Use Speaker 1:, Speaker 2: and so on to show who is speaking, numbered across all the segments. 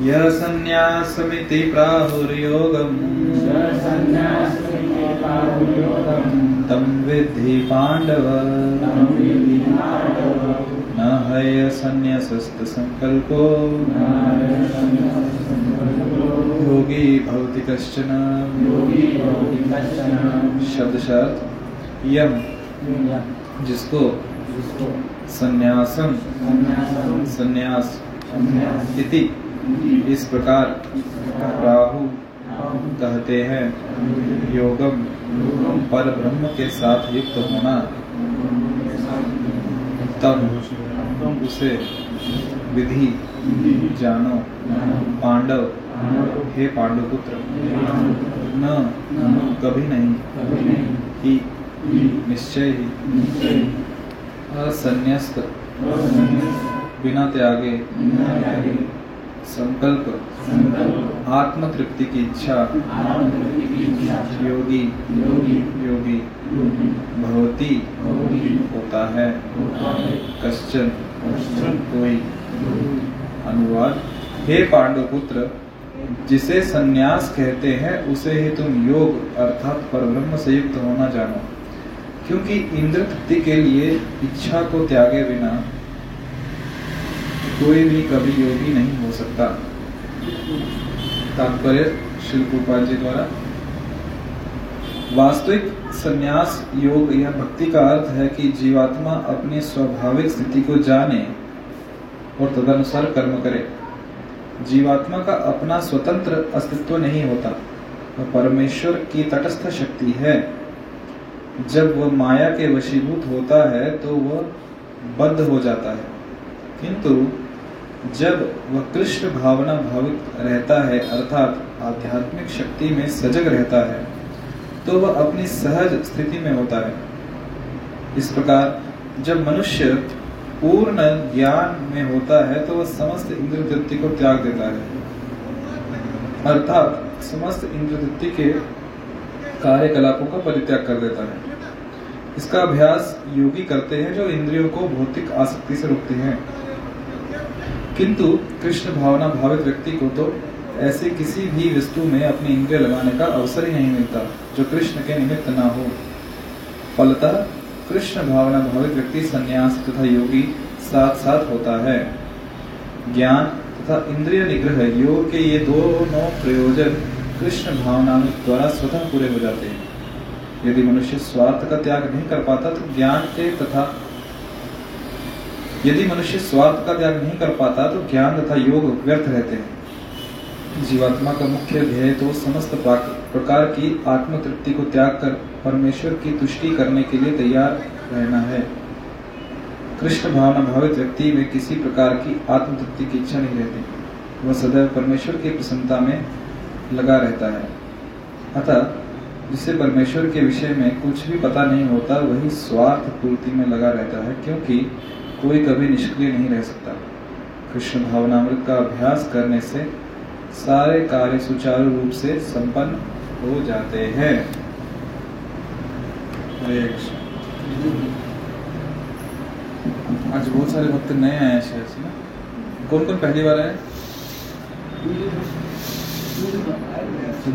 Speaker 1: यः सन्न्यासमिति प्राहुर्योगम् तं विद्धि पाण्डव। न हय सन्न्यसस्तसङ्कल्पो योगी भवति कश्चन। शब्द यम। जिसको संन्यासम संन्यास इति। इस प्रकार राहु कहते हैं, योगम पर ब्रह्म के साथ युक्त होना। तब उसे विधि जानो, पांडव, हे पांडुपुत्र, न कभी नहीं ही निश्चय ही असन्यस्त, बिना त्यागे संकल्प आत्म तृप्ति की इच्छा, योगी योगी, भवती होता है। कश्चन, कोई अनुवाद। हे पांडुपुत्र, जिसे सन्यास कहते हैं, उसे ही तुम योग अर्थात परब्रह्म से युक्त होना जानो, क्योंकि इंद्र तृप्ति के लिए इच्छा को त्यागे बिना कोई भी कभी योगी नहीं हो सकता। तात्पर्य श्री गोपाल जी द्वारा। वास्तविक संन्यास योग या भक्ति का अर्थ है कि जीवात्मा अपनी स्वाभाविक स्थिति को जाने और तदनुसार कर्म करे। जीवात्मा का अपना स्वतंत्र अस्तित्व नहीं होता, वह परमेश्वर की तटस्थ शक्ति है। जब वह माया के वशीभूत होता है तो वह बद्ध हो जाता है। किंतु जब वह कृष्ण भावना भावित रहता है, अर्थात आध्यात्मिक शक्ति में सजग रहता है तो वह अपनी सहज स्थिति में होता है। इस प्रकार जब मनुष्य पूर्ण ज्ञान में होता है तो वह समस्त इंद्र तृप्ति को त्याग देता है। अर्थात समस्त इंद्र तृप्ति के कार्यकलापों का परित्याग कर देता है। इसका अभ्यास योगी करते हैं, जो इंद्रियों को भौतिक आसक्ति से रोकते हैं। किंतु कृष्ण भावना भावित व्यक्ति को तो ऐसे किसी भी वस्तु में अपनी इंद्रिय लगाने का अवसर ही नहीं मिलता, जो कृष्ण के निमित्त ना हो। फलतः कृष्ण भावना भावित व्यक्ति संन्यास तथा योगी साथ साथ होता है। ज्ञान तथा इंद्रिय निग्रह, योग के ये दोनों प्रयोजन कृष्ण भावना द्वारा स्वतः पूरे हो जाते हैं। यदि मनुष्य स्वार्थ का त्याग नहीं कर पाता तो ज्ञान के तथा यदि मनुष्य स्वार्थ का त्याग नहीं कर पाता तो ज्ञान तथा योग व्यर्थ रहते हैं। जीवात्मा का मुख्य ध्येय तो समस्त प्रकार की आत्म तृप्ति को त्याग कर परमेश्वर की तुष्टि करने के लिए तैयार रहना है। कृष्ण भावना भावित व्यक्ति में किसी प्रकार की आत्म तृप्ति की इच्छा नहीं रहती। वह सदैव परमेश्वर की प्रसन्नता में लगा रहता है। अतः, जिसे परमेश्वर के विषय में कुछ भी पता नहीं होता, वही स्वार्थ पूर्ति में लगा रहता है, क्योंकि कोई कभी निष्क्रिय नहीं रह सकता। कृष्ण भावनामृत का अभ्यास करने से सारे कार्य सुचारू रूप से संपन्न हो जाते हैं। आज बहुत सारे भक्त नए आए शायद से ना? कौन कौन पहली बार आए?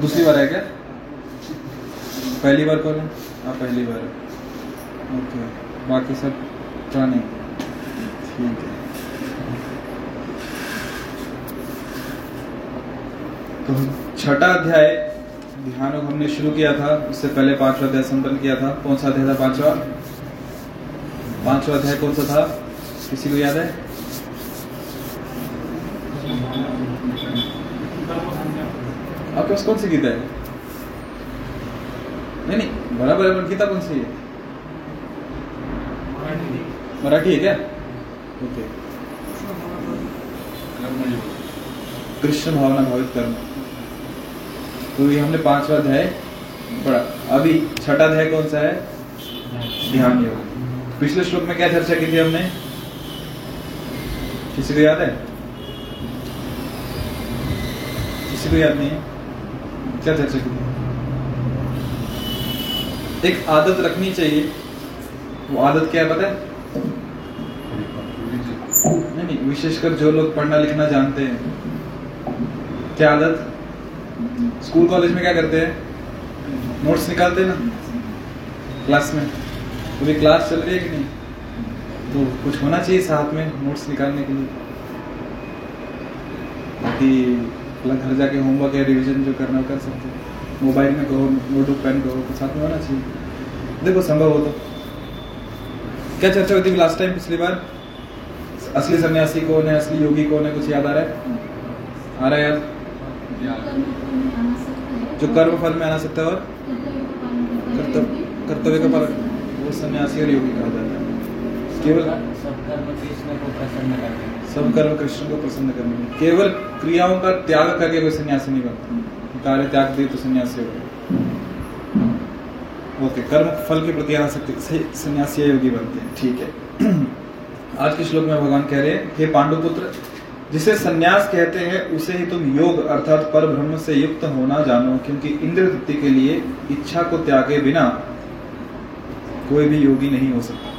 Speaker 1: दूसरी बार आए क्या? पहली बार कौन है? हाँ पहली बार। ओके, बाकी सब पुराने है तो छठा अध्याय ध्यान हमने शुरू किया था, उससे पहले पांचवा अध्याय संपन्न किया था, कौन सा अध्याय था पांचवा? पांचवा अध्याय कौन सा था? किसी को याद है? आपके पास कौन सी गीता है? नहीं नहीं, बराबर है गीता कौन सी है? मराठी है क्या? ओके। कृष्ण भावना भावित कर्म। तो ये हमने पांचवा अध्याय पढ़ा। अभी छठा अध्याय कौन सा है? ध्यान योग। पिछले श्लोक में क्या चर्चा की थी हमने? किसी को याद है? किसी को याद नहीं है? क्या चर्चा की थी? एक आदत रखनी चाहिए। वो आदत क्या है पता है? नहीं नहीं विशेषकर जो लोग पढ़ना लिखना जानते हैं। क्या आदत? स्कूल, कॉलेज में क्या करते हैं? नोट्स निकालते हैं ना? क्लास में। भी क्लास चल रही है कि नहीं? तो कुछ होना चाहिए साथ में नोट्स निकालने के लिए। अलग घर जाके होमवर्क या रिवीजन जो करना कर सकते मोबाइल में कहो नोटबुक पेन कहो तो साथ में होना चाहिए। देखो, संभव हो तो। क्या चर्चा हुई थी लास्ट टाइम पिछली बार? असली सन्यासी कौन है, असली योगी कौन है, कुछ याद आ रहा है? आ रहा है याद? जो कर्म फल में आना सकता है और? कर्तव्य कर्तव्य का पालन। वो सन्यासी और योगी कहा जाता है। केवल
Speaker 2: सब कर्म कृष्ण को प्रसन्न करते
Speaker 1: सब कर्म कृष्ण को प्रसन्न करने में। केवल क्रियाओं का त्याग करके कोई सन्यासी नहीं बनता। कार्य त्याग दे तो सन्यासी हो गए। ओके, कर्म फल के प्रति आना सकते सन्यासी योगी बनते हैं। ठीक है। आज के श्लोक में भगवान कह रहे हैं, हे पांडुपुत्र, जिसे सन्यास कहते हैं, उसे ही तुम योग अर्थात पर ब्रह्म से युक्त होना जानो, क्योंकि इंद्र तृप्ति के लिए इच्छा को त्यागे बिना कोई भी योगी नहीं हो सकता।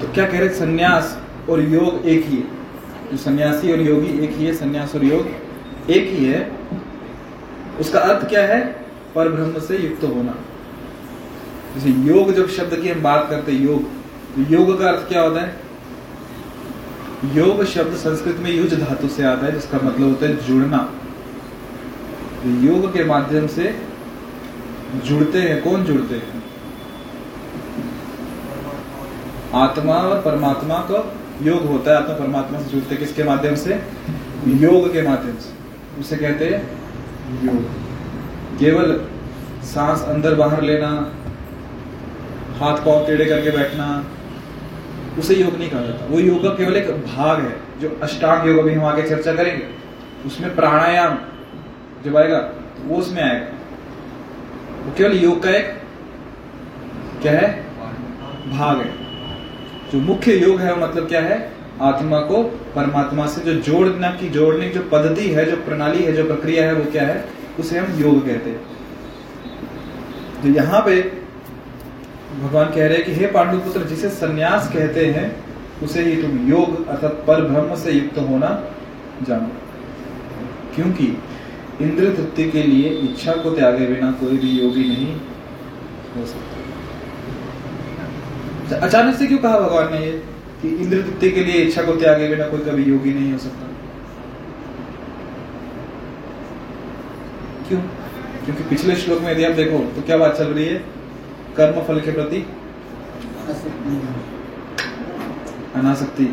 Speaker 1: तो क्या कह रहे सन्यास और योग एक ही है? जो सन्यासी और योगी एक ही है, सन्यास और योग एक ही है, उसका अर्थ क्या है? पर ब्रह्म से युक्त होना। जैसे योग जब शब्द की हम बात करते हैं, योग तो योग का अर्थ क्या होता है? योग शब्द संस्कृत में युज धातु से आता है, जिसका मतलब होता है जुड़ना। तो योग के माध्यम से जुड़ते हैं, कौन जुड़ते हैं? आत्मा और परमात्मा का योग होता है, आत्मा परमात्मा से जुड़ते किसके माध्यम से? योग के माध्यम से। उसे कहते हैं योग। केवल सांस अंदर बाहर लेना हाथ पाँव टेढ़े करके बैठना, उसे योग नहीं कहा जाता। वो योग का केवल एक भाग है, जो अष्टांग योग अभी हम आगे चर्चा करेंगे। उसमें प्राणायाम जब आएगा तो वो उसमें आएगा। वो केवल योग का एक, क्या है? भाग है। जो मुख्य योग है, वो मतलब क्या है? आत्मा को परमात्मा से जो जोड़ना की, जोड़ने की जो पद्धति है, जो प्रणाली है, जो प्रक्रिया है, वो क्या है? उसे हम योग कहते हैं। तो यहाँ पे भगवान कह रहे हैं कि हे पांडुपुत्र, जिसे सन्यास कहते हैं, उसे ही तुम योग अर्थात पर ब्रह्म से युक्त होना जानो। क्योंकि इंद्र तृप्ति के लिए इच्छा को त्यागे बिना कोई भी योगी नहीं हो सकता। अचानक से क्यों कहा भगवान ने ये, कि इंद्र तृप्ति के लिए इच्छा को त्यागे बिना कोई कभी योगी नहीं हो सकता? क्यों? क्योंकि पिछले श्लोक में यदि आप देखो तो क्या बात चल रही है? कर्म फल के प्रति अनासक्ति।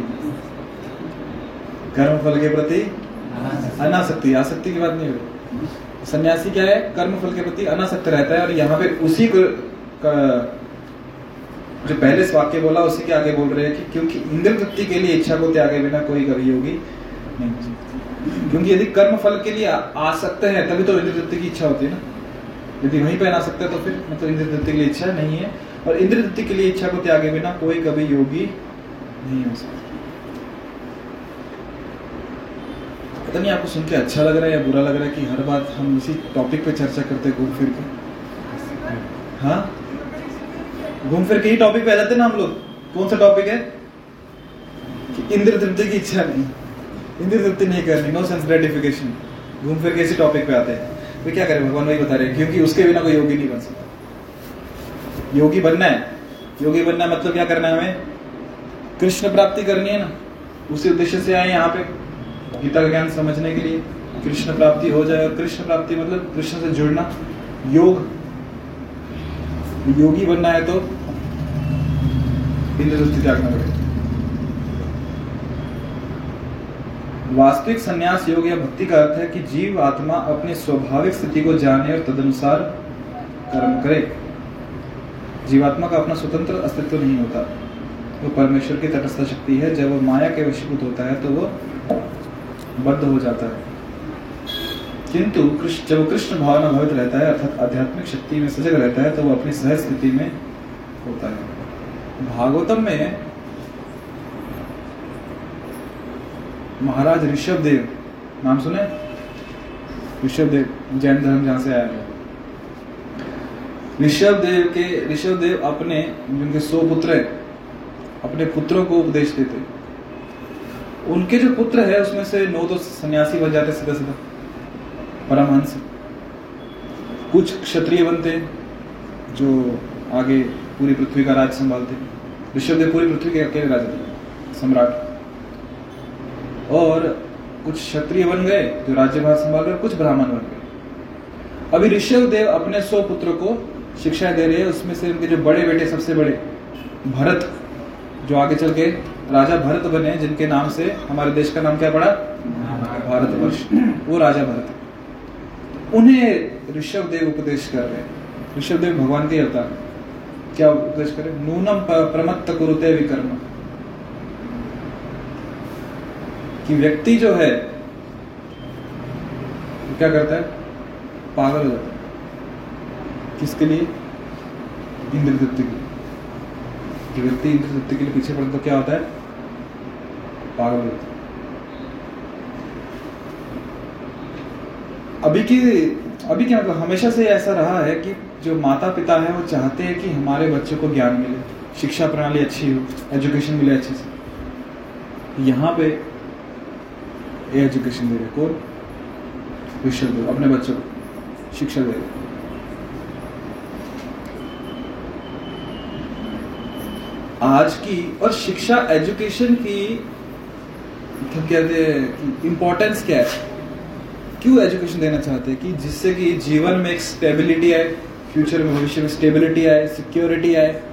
Speaker 1: कर्म फल के प्रति अनासक्ति। आसक्ति की बात नहीं हुई सन्यासी क्या है? कर्म फल के प्रति अनासक्त रहता है और यहाँ पे उसी को जो पहले वाक्य बोला, उसी के आगे बोल रहे हैं कि क्योंकि इंद्र तृप्ति के लिए इच्छा को त्यागे बिना कोई कभी होगी नहीं क्योंकि यदि कर्म फल के लिए आ सकते हैं, तभी तो इंद्र तृप्ति की इच्छा होती है ना। यदि वहीं पे आ सकते तो फिर मतलब इंद्र तृप्ति के लिए इच्छा नहीं है। और इंद्र तृप्ति के लिए इच्छा को त्यागे बिना कोई कभी योगी नहीं हो सकता। पता नहीं आपको सुन के अच्छा लग रहा है या बुरा लग रहा है कि हर बात हम इसी टॉपिक पे चर्चा करते घूम फिर के? हाँ? घूम फिर के ही टॉपिक पे आ जाते ना हम लोग? कौन सा टॉपिक है? कि इंद्र तृप्ति की इच्छा नहीं। इंद्र तृप्ति नहीं करनी नो सेंस ग्रेटिफिकेशन घूम फिर के इसी टॉपिक पे आते हैं। तो क्या करें? भगवान वही बता रहे हैं, क्योंकि उसके बिना कोई योगी नहीं बन सकता। योगी बनना है। योगी बनना मतलब क्या करना है हमें? कृष्ण प्राप्ति करनी है ना। उसी उद्देश्य से आए यहाँ पे, गीता का ज्ञान समझने के लिए। कृष्ण प्राप्ति हो जाए कृष्ण प्राप्ति मतलब कृष्ण से जुड़ना। योग। योगी बनना है तो इंद्र त्यागना पड़ेगा। वास्तविक संन्यास योग या भक्ति का अर्थ है कि जीव आत्मा अपनी स्वाभाविक स्थिति को जाने और तदनुसार कर्म करे। जीवात्मा का अपना स्वतंत्र अस्तित्व नहीं होता। वो परमेश्वर की तटस्थ शक्ति है। जब वो माया के वशीभूत होता है तो वो बद्ध हो जाता है। किंतु कृष्ण, जब कृष्ण भावना भवित रहता है, अर्थात आध्यात्मिक शक्ति में सजग रहता है तो वो अपनी सहज स्थिति में होता है। भागवतम में महाराज ऋषभ देव नाम सुने? ऋषभ देव जैन धर्म जहाँ से आया है। ऋषभ देव के ऋषभ देव अपने, जिनके सौ पुत्र हैं, अपने पुत्रों को उपदेश देते उनके जो पुत्र है, उसमें से नौ तो सन्यासी बन जाते सीधा सीधा परमहंस। कुछ क्षत्रिय बनते जो आगे पूरी पृथ्वी का राज संभालते ऋषभदेव पूरी पृथ्वी के अकेले राजा थे, सम्राट। और कुछ क्षत्रिय बन गए, जो राज्यभार संभाल रहे, कुछ ब्राह्मण बन गए। अभी ऋषभ देव अपने सौ पुत्र को शिक्षा दे रहे हैं, उसमें से उनके जो बड़े बेटे, सबसे बड़े, भरत, जो आगे चल के राजा भरत बने जिनके नाम से हमारे देश का नाम क्या पड़ा? भारतवर्ष। वो राजा भरत उन्हें ऋषभ देव उपदेश कर रहे ऋषभ देव भगवान के अवतार। क्या उपदेश करें? नूनम प्रमत्त कुरुते विकर्म। कि व्यक्ति जो है, क्या करता है? पागल हो जाता है। किसके लिए? इंद्र के लिए। व्यक्ति इंद्र के लिए पीछे पड़ता तो क्या होता है? पागल हो जाता है। अभी की, अभी क्या मतलब हमेशा से ऐसा रहा है कि जो माता पिता है, वो चाहते हैं कि हमारे बच्चों को ज्ञान मिले, शिक्षा प्रणाली अच्छी हो, एजुकेशन मिले अच्छे से। यहाँ पे ये एजुकेशन दे रहे कौन विश्व अपने बच्चों को। शिक्षा दे रहे। आज की और शिक्षा एजुकेशन की कहते हैं इम्पोर्टेंस क्या है? क्यों एजुकेशन देना चाहते हैं? कि जिससे कि जीवन में एक स्टेबिलिटी आए फ्यूचर में, भविष्य में स्टेबिलिटी आए सिक्योरिटी आए।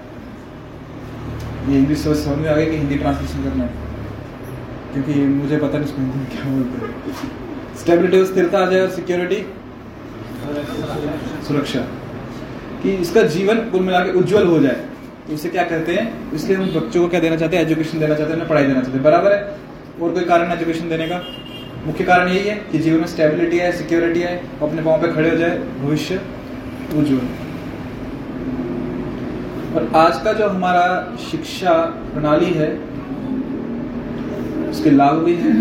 Speaker 1: ये इंग्लिश समझ में आ गया कि हिंदी ट्रांसलेशन करना है। क्योंकि मुझे पता नहीं उसको क्या बोलते हैं। स्टेबिलिटी स्थिरता आ जाए और सिक्योरिटी सुरक्षा। कि इसका जीवन कुल मिला के उज्जवल हो जाए। तो इसे क्या कहते हैं? इसलिए हम बच्चों को क्या देना चाहते हैं? एजुकेशन देना चाहते हैं पढ़ाई देना चाहते हैं। बराबर है? और कोई कारण एजुकेशन देने का? मुख्य कारण यही है कि जीवन में स्टेबिलिटी है सिक्योरिटी है अपने पाँव पे खड़े हो जाए, भविष्य उज्जवल। और आज का जो हमारा शिक्षा प्रणाली है उसके लाभ भी हैं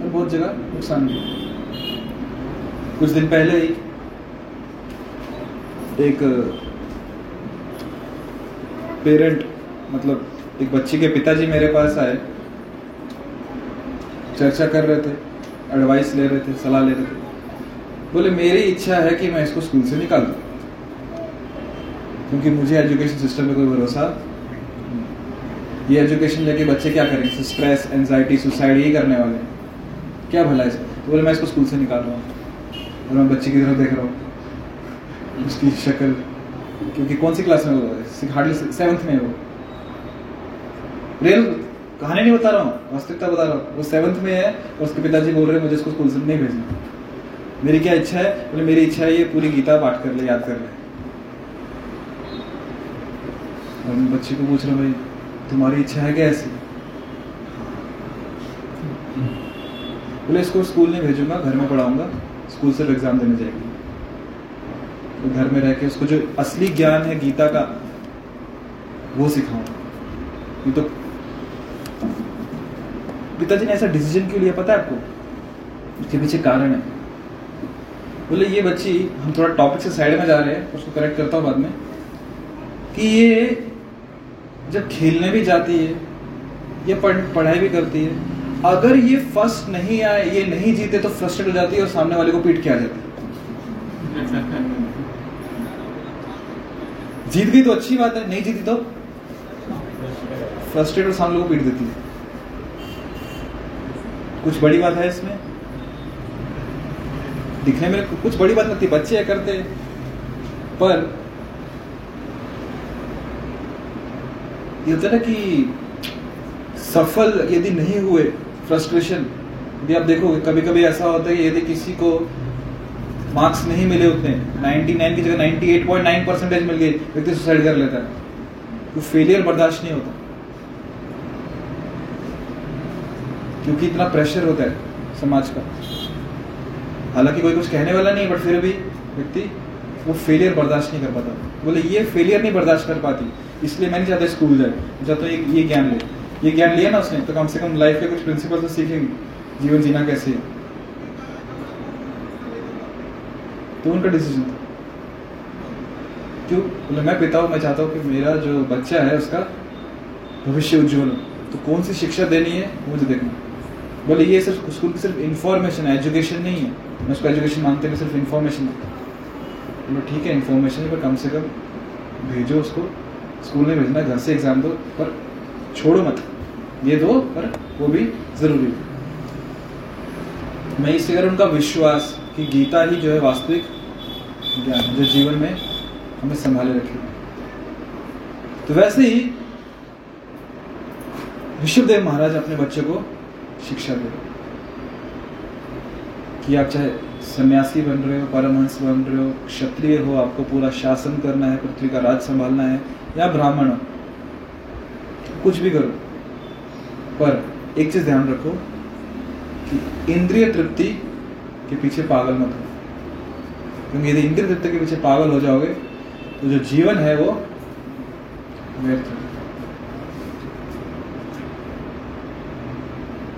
Speaker 1: और बहुत जगह नुकसान भी है। कुछ दिन पहले ही एक पेरेंट मतलब एक बच्ची के पिताजी मेरे पास आए। चर्चा कर रहे थे एडवाइस ले रहे थे, सलाह ले रहे थे। बोले, मेरी इच्छा है कि मैं इसको स्कूल से निकाल दूँ, क्योंकि मुझे एजुकेशन सिस्टम में कोई भरोसा ये एजुकेशन लेके बच्चे क्या करेंगे? स्ट्रेस एनजाइटी सुसाइड यही करने वाले हैं। क्या भला है तो बोले, मैं इसको स्कूल से निकाल रहा हूँ। और मैं बच्चे की तरफ़ देख रहा हूँ। उसकी शक्ल। क्योंकि कौन सी क्लास में वो हार्डली सेवन्थ में वो। रियल कहानी नहीं बता रहा हूँ, वास्तविकता बता रहा हूँ। वो सेवन्थ में है और उसके पिताजी बोल रहे हैं, मुझे इसको स्कूल से नहीं भेजना। मेरी क्या इच्छा है? बोले, मेरी इच्छा है ये पूरी गीता पाठ कर ले, याद कर ले। और बच्चे को पूछ रहा भाई तुम्हारी इच्छा है क्या ऐसी? बोले, इसको स्कूल नहीं भेजूँगा, घर में पढ़ाऊँगा, स्कूल से एग्ज़ाम देने जाएगी। तो घर में रह के उसको जो असली ज्ञान है, गीता का, वो सिखाऊँगा ये तो पिताजी ने ऐसा डिसीज़न क्यों लिया, पता है आपको? उसके पीछे कारण है। बोले, ये बच्ची, हम थोड़ा टॉपिक से साइड में जा रहे हैं, उसको करेक्ट करता हूँ बाद में, कि ये जब खेलने भी जाती है ये पढ़ पढ़ाई भी करती है अगर ये फ़र्स्ट नहीं आए ये नहीं जीते तो फ्रस्ट्रेट हो जाती है और सामने वाले को पीट के आ जाती है। जीत गई तो अच्छी बात है नहीं जीती तो फ्रस्ट्रेट और सामने को पीट देती है। कुछ बड़ी बात है इसमें। दिखने में कुछ बड़ी बात नहीं बच्चे करते पर ये होता है ना कि सफल यदि नहीं हुए फ्रस्ट्रेशन यदि आप देखोगे कभी कभी ऐसा होता है कि यदि किसी को मार्क्स नहीं मिले उतने 99 की जगह 98.9 परसेंटेज मिल गई, व्यक्ति सुसाइड कर लेता है। तो फेलियर बर्दाश्त नहीं होता। क्योंकि इतना प्रेशर होता है समाज का। हालाँकि कोई कुछ कहने वाला नहीं बट फिर भी व्यक्ति वो फेलियर बर्दाश्त नहीं कर पाता। बोले, ये फेलियर नहीं बर्दाश्त कर पाती। इसलिए मैं नहीं चाहता स्कूल जाए। चाहता हूँ ये ज्ञान ले। ये ज्ञान लिया ना उसने तो कम से कम लाइफ के कुछ प्रिंसिपल तो सीखेंगे। जीवन जीना कैसे है? तो उनका डिसीज़न था। क्यों? मैं पिता हूँ मैं चाहता हूँ कि मेरा जो बच्चा है उसका भविष्य उज्जवल हो। तो कौन सी शिक्षा देनी है मुझे देखना बोले, ये सिर्फ़ स्कूल की सिर्फ़ इन्फॉर्मेशन है एजुकेशन नहीं है। मैं उसको एजुकेशन मानते हैं सिर्फ़ इन्फॉर्मेशन है। बोलो, ठीक है इन्फॉर्मेशन पर कम से कम भेजो उसको। स्कूल में भेजना घर से एग्ज़ाम दो, पर छोड़ो मत। ये दो, पर वो भी ज़रूरी है। मैं इस अगर उनका विश्वास कि गीता ही जो है वास्तविक ज्ञान जो जीवन में हमें संभाले रखे तो वैसे ही ऋषभदेव महाराज अपने बच्चे को शिक्षा दे कि आप चाहे सन्यासी बन रहे हो, परमहंस बन रहे हो, क्षत्रिय हो, आपको पूरा शासन करना है, पृथ्वी का राज संभालना है या ब्राह्मण हो, कुछ भी करो, पर एक चीज़ ध्यान रखो कि इंद्रिय तृप्ति के पीछे पागल मत हो। क्योंकि यदि इंद्रिय तृप्ति के पीछे पागल हो जाओगे तो जो जीवन है वो व्यर्थ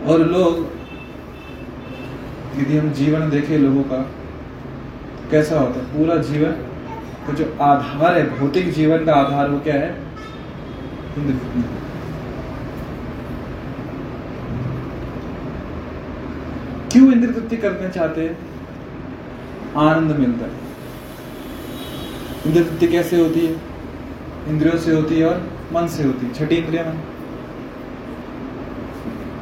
Speaker 1: और लोग, यदि हम जीवन देखें लोगों का तो कैसा होता है? पूरा जीवन का जो आधार है, भौतिक जीवन का आधार वो क्या है? क्यों इंद्र तृप्ति करना चाहते हैं? आनंद मिलता है। इंद्र तृप्ति कैसे होती है? इंद्रियों से होती है और मन से होती है। छठी इंद्रिया मन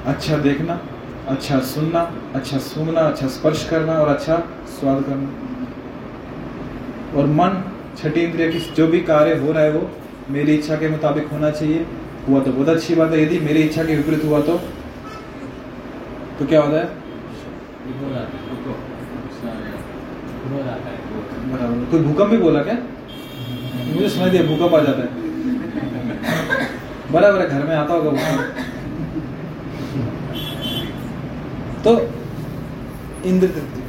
Speaker 1: अच्छा देखना अच्छा सुनना अच्छा सूंघना अच्छा स्पर्श करना और अच्छा स्वाद करना। और मन छठी इंद्रिय की जो भी कार्य हो रहा है वो मेरी इच्छा के मुताबिक होना चाहिए। हुआ तो बहुत अच्छी बात है, यदि मेरी इच्छा के विपरीत हुआ तो। तो क्या होता है। बराबर। कोई भूकंप भी बोला क्या? मुझे सुनाई दिया, भूकंप आ जाता है। बराबर है, घर में आता होगा भूकंप। तो इंद्र तृप्ति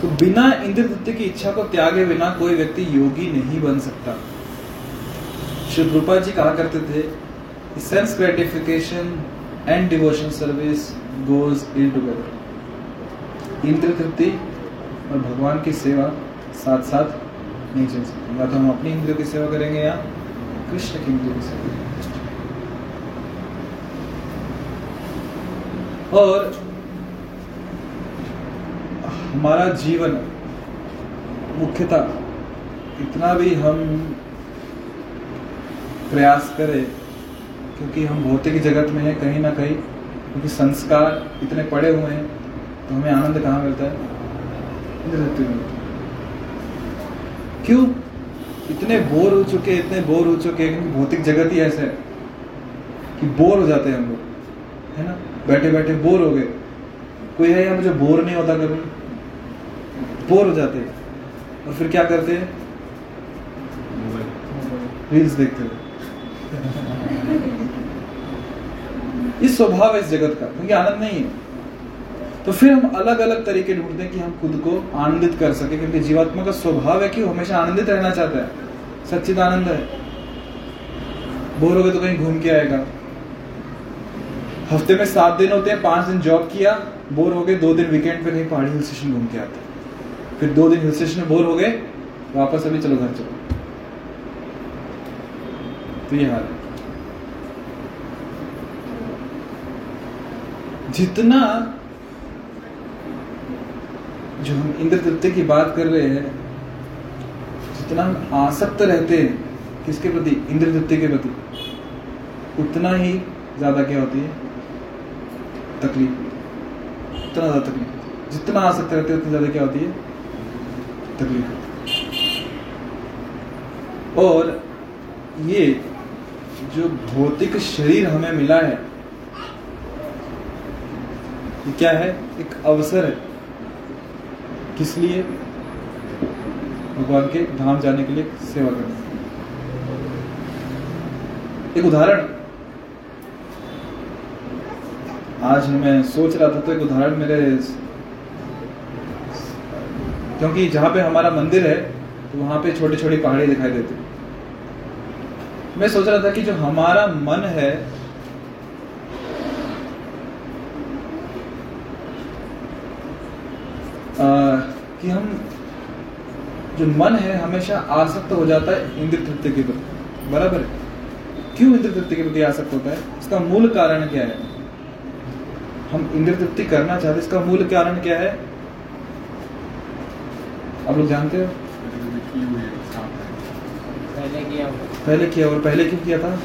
Speaker 1: तो बिना इंद्र तृप्ति की इच्छा को त्यागे बिना कोई व्यक्ति योगी नहीं बन सकता। श्री रूपा जी कहा करते थे sense gratification and devotion service goes in together Indra तृप्ति और भगवान की सेवा साथ साथ नहीं चल सकती। या तो हम अपनी इंद्रियों की सेवा करेंगे या कृष्ण की इंद्रियों की सेवा और हमारा जीवन मुख्यतः इतना भी हम प्रयास करें, क्योंकि हम भौतिक जगत में हैं कहीं ना कहीं, क्योंकि संस्कार इतने पड़े हुए हैं तो हमें आनंद कहाँ मिलता है? क्यों? इतने बोर हो चुके, इतने बोर हो चुके हैं, क्योंकि भौतिक जगत ही ऐसे है कि बोर हो जाते हैं हम लोग, है ना? बैठे बैठे बोर हो गए। कोई है यहाँ मुझे बोर नहीं होता कभी? बोर हो जाते हैं। और फिर क्या करते हैं? रील्स देखते हैं। ये स्वभाव है इस जगत का, क्योंकि आनंद नहीं है। तो फिर हम अलग अलग तरीके ढूंढते हैं कि हम खुद को आनंदित कर सके, क्योंकि जीवात्मा का स्वभाव है कि वो हमेशा आनंदित रहना चाहता है। सच्चिद आनंद है। बोर हो गए तो कहीं घूम के आएगा। हफ़्ते में सात दिन होते हैं, पाँच दिन जॉब किया, बोर हो गए, दो दिन वीकेंड पे कहीं पहाड़ी हिल स्टेशन घूम के आते हैं। फिर दो दिन हिल स्टेशन में बोर हो गए, वापस अभी चलो घर चलो। तो ये हाल जितना जो हम इंद्र तृप्ति की बात कर रहे हैं, जितना हम आसक्त रहते हैं, किसके प्रति? इंद्र तृप्ति के प्रति। उतना ही ज़्यादा क्या होती है? तकलीफ़। उतना ज़्यादा तकलीफ़ जितना आसक्त रहते हैं, उतनी ज़्यादा क्या होती है? तकलीफ़ होती। और ये जो भौतिक शरीर हमें मिला है, ये क्या है? एक अवसर है। किस लिए? भगवान के धाम जाने के लिए सेवा करना एक उदाहरण। आज मैं सोच रहा था तो एक उदाहरण मेरे क्योंकि जहाँ पे हमारा मंदिर है तो वहाँ पे छोटी छोटी पहाड़ी दिखाई देती मैं सोच रहा था कि जो हमारा मन है आ, कि हम जो मन है हमेशा आसक्त हो जाता है इंद्र तृप्ति के प्रति। बराबर है? क्यों इंद्र तृप्ति के प्रति आसक्त होता है? इसका मूल कारण क्या है? हम इंद्र तृप्ति करना चाहते इसका मूल कारण क्या है? आप लोग जानते हो।
Speaker 3: पहले किया
Speaker 1: पहले किया और पहले क्यों किया था?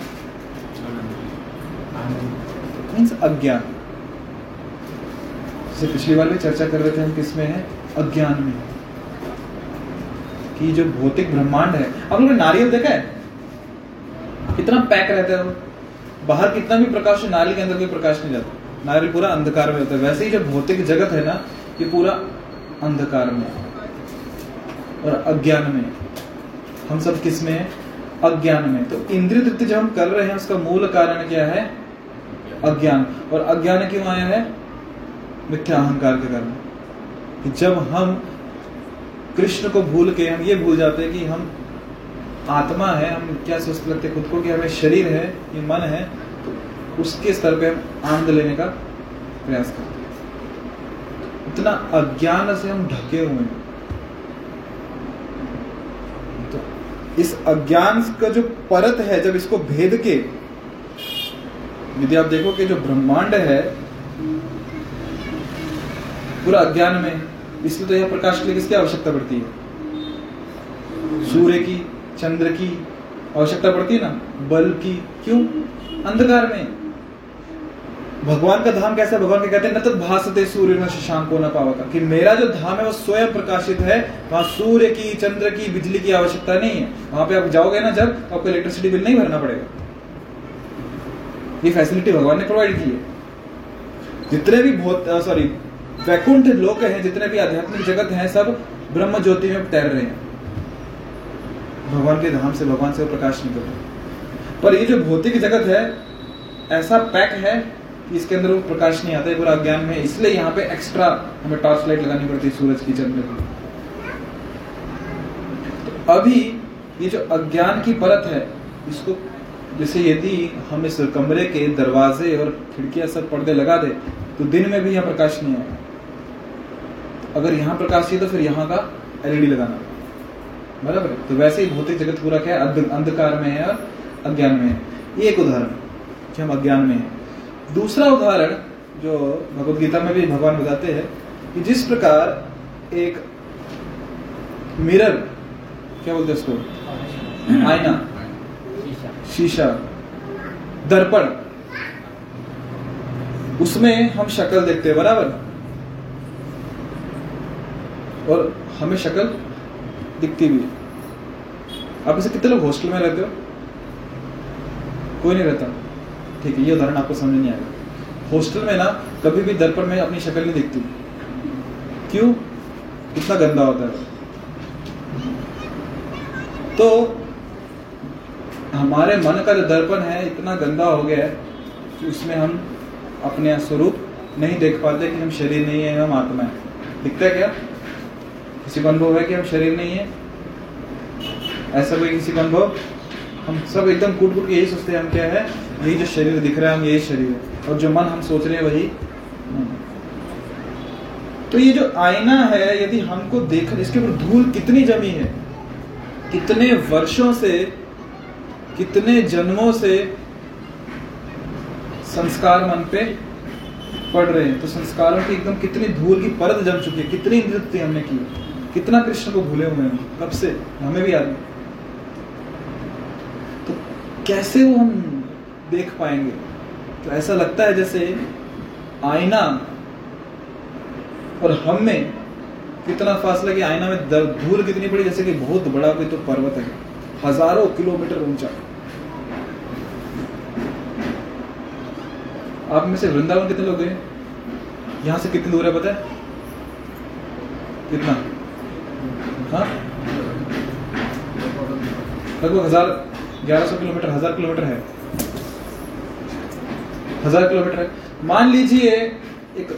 Speaker 1: मीन्स अज्ञान? जैसे पिछली बार भी चर्चा कर रहे थे हम किसमें है? अज्ञान में। कि जो भौतिक ब्रह्मांड है। आप लोगों ने नारियल देखा है? कितना पैक रहता है वो। बाहर कितना भी प्रकाश हो नारियल के अंदर कोई प्रकाश नहीं जाता। नारियल पूरा अंधकार में होता है। वैसे ही जो भौतिक जगत है ना ये पूरा अंधकार में है। और अज्ञान में। हम सब किसमें अज्ञान में। तो इंद्रिय तृप्ति जब हम कर रहे हैं, उसका मूल कारण क्या है? अज्ञान। और अज्ञान क्यों आया है मिथ्या अहंकार के कारण। कि जब हम कृष्ण को भूल के, हम ये भूल जाते हैं कि हम आत्मा है, हम क्या सोचते लगते खुद को कि हमें शरीर है, ये मन है तो उसके स्तर पे हम आनंद लेने का प्रयास करते हैं। इतना अज्ञान से हम ढके हुए हैं। इस अज्ञान का जो परत है, जब इसको भेद के, यदि आप देखो कि जो ब्रह्मांड है, पूरा अज्ञान में, इसलिए तो यह प्रकाश के लिए किसकी आवश्यकता पड़ती है? सूर्य की, चंद्र की आवश्यकता पड़ती है ना? बल की, क्यों? अंधकार में। भगवान का धाम कैसा भगवान के कहते हैं, न तो भाषते सूर्य, न शशांक, को न पावका। कि मेरा जो धाम है, वो स्वयं प्रकाशित है। वहाँ सूर्य की, चंद्र की, बिजली की आवश्यकता नहीं है। वहाँ पे आप जाओगे ना जब तो आपको इलेक्ट्रिसिटी बिल नहीं भरना पड़ेगा। ये फैसिलिटी भगवान ने प्रोवाइड की है। जितने भी बहुत सॉरी वैकुंठ लोक हैं, जितने भी आध्यात्मिक जगत हैं, सब ब्रह्म ज्योति में तैर रहे हैं। भगवान के धाम से भगवान से प्रकाश निकल रहा पर ये जो भौतिक जगत है, ऐसा पैक है इसके अंदर वो प्रकाश नहीं आता है, पूरा अज्ञान में इसलिए यहाँ पे एक्स्ट्रा हमें टॉर्च लाइट लगानी पड़ती है सूरज की चंद्र की। तो अभी ये जो अज्ञान की परत है, इसको जैसे यदि हम इस कमरे के दरवाजे और खिड़कियाँ सब पर्दे लगा दे तो दिन में भी यहाँ प्रकाश नहीं आएगा। अगर यहाँ प्रकाश चाहिए तो फिर यहाँ का एलईडी लगाना। बराबर है? तो वैसे ही भौतिक जगत पूरा क्या है? अंधकार में है और अज्ञान में है। ये एक उदाहरण कि हम अज्ञान में हैं। दूसरा उदाहरण जो भगवत गीता में भी भगवान बताते हैं कि जिस प्रकार एक मिरर, क्या बोलते उसको? आईना,
Speaker 3: शीशा,
Speaker 1: दर्पण, उसमें हम शक्ल देखते हैं, बराबर? और हमें शक्ल दिखती भी है। आप इसे कितने लोग हॉस्टल में रहते हो? कोई नहीं रहता। ठीक है, ये उदाहरण आपको समझ नहीं आएगा। हॉस्टल में ना, कभी भी दर्पण में अपनी शक्ल नहीं दिखती। क्यों? कितना गंदा होता है। तो हमारे मन का जो दर्पण है, इतना गंदा हो गया है कि उसमें हम अपने स्वरूप नहीं देख पाते कि हम शरीर नहीं है, हम आत्मा है। दिखता है क्या? किसी को अनुभव है कि हम शरीर नहीं है? ऐसा कोई किसी को अनुभव? हम सब एकदम कूट कूट के यही सोचते हैं, हम क्या है? यही जो शरीर दिख रहा है, हम यही शरीर। है और जो मन हम सोच रहे हैं वही। तो ये जो आईना है, यदि हमको देख, इसके ऊपर धूल कितनी जमी है? कितने वर्षों से, कितने जन्मों से संस्कार मन पे पड़ रहे हैं? तो संस्कारों की एकदम कितनी धूल की परत जम चुकी है, कितनी नृत्य हमने की कितना कृष्ण को भूले हुए हैं? कब से? हमें भी याद तो कैसे वो हम देख पाएँगे। तो ऐसा लगता है जैसे आईना और हम में कितना फासला कि आईना में दर- धूल कितनी पड़ी, जैसे कि बहुत बड़ा कोई तो पर्वत है। हज़ारों किलोमीटर ऊँचा। आप में से वृंदावन कितने लोग गए यहाँ से कितनी दूर है पता है? कितना? हाँ? लगभग हज़ार ग्यारह सौ किलोमीटर, हज़ार किलोमीटर है। हज़ार किलोमीटर है। मान लीजिए एक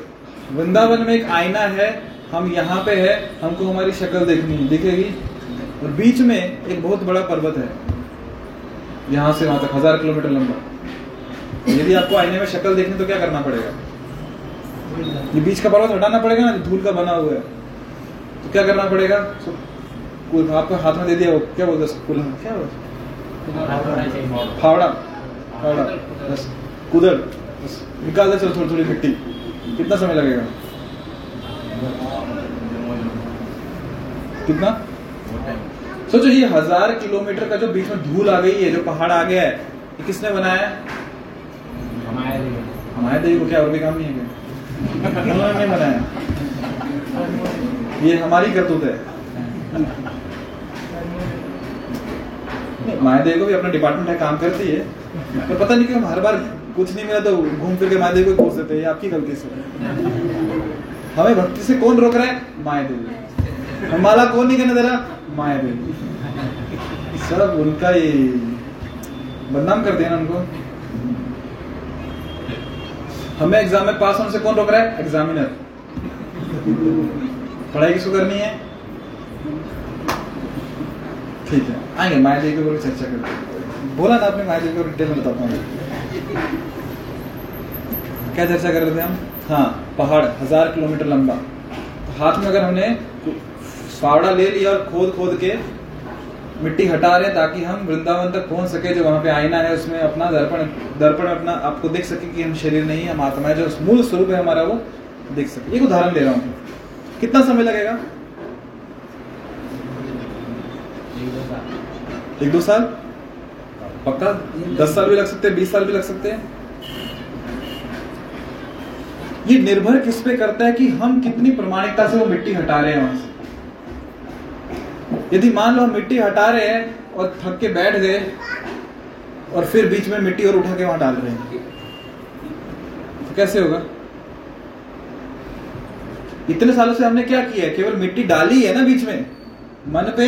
Speaker 1: वृंदावन में एक आईना है हम यहाँ पे है हमको हमारी शक्ल देखनी है दिखेगी? और बीच में एक बहुत बड़ा पर्वत है यहाँ से वहाँ तक हज़ार किलोमीटर लंबा। यदि आपको आईने में शक्ल देखनी तो क्या करना पड़ेगा? ये बीच का पर्वत हटाना पड़ेगा ना धूल का बना हुआ है? तो क्या करना पड़ेगा? आपको हाथ में दे दिया वो क्या बोलते हैं क्या बोलते फावड़ा। फावड़ा बस। बस निकाल दे चलो थोड़ी थोड़ी मिट्टी कितना समय लगेगा? कितना? सोचो ये हज़ार किलोमीटर का जो बीच में धूल आ गई है जो पहाड़ आ गया है ये किसने बनाया
Speaker 3: हमारे
Speaker 1: देवी को क्या और भी काम नहीं है क्या? बनाया। ये हमारी करतूत है। माया देवी को भी अपना डिपार्टमेंट है काम करती है। पर पता नहीं क्यों हर बार कुछ नहीं मिला तो घूम फिर के माया देवी को कोस देते हैं आपकी गलती से। हमें भक्ति से कौन रोक रहा है? माया देवी हम माला कौन नहीं करने दे रहा? माया देवी सब उनका ही बदनाम कर देना उनको। हमें एग्ज़ाम में पास होने से कौन रोक रहा है? एग्जामिनर पढ़ाई किसको करनी है। ठीक है, आएँगे माया देवी के ऊपर चर्चा करते। बोला ना आपने माया देवी को डिटेल में बताता हूँ। क्या चर्चा कर रहे थे हम? हाँ। पहाड़ हज़ार किलोमीटर लंबा। तो हाथ में अगर हमने फावड़ा ले लिया और खोद खोद के मिट्टी हटा रहे ताकि हम वृंदावन तक पहुँच सके जो वहाँ पे आईना है उसमें अपना दर्पण दर्पण अपना आपको देख सके कि हम शरीर नहीं हम आत्मा है जो मूल स्वरूप है हमारा वो देख सके। एक उदाहरण दे रहा हूँ। कितना समय लगेगा?
Speaker 3: एक दो साल
Speaker 1: एक दो साल। पक्का? दस साल भी लग सकते हैं, बीस साल भी लग सकते हैं। ये निर्भर किस पे करता है कि हम कितनी प्रमाणिकता से वो मिट्टी हटा रहे हैं वहाँ से? यदि मान लो हम मिट्टी हटा रहे हैं और थक के बैठ गए और फिर बीच में मिट्टी और उठा के वहाँ डाल रहे हैं तो कैसे होगा? इतने सालों से हमने क्या किया केवल मिट्टी डाली है ना बीच में? मन पे?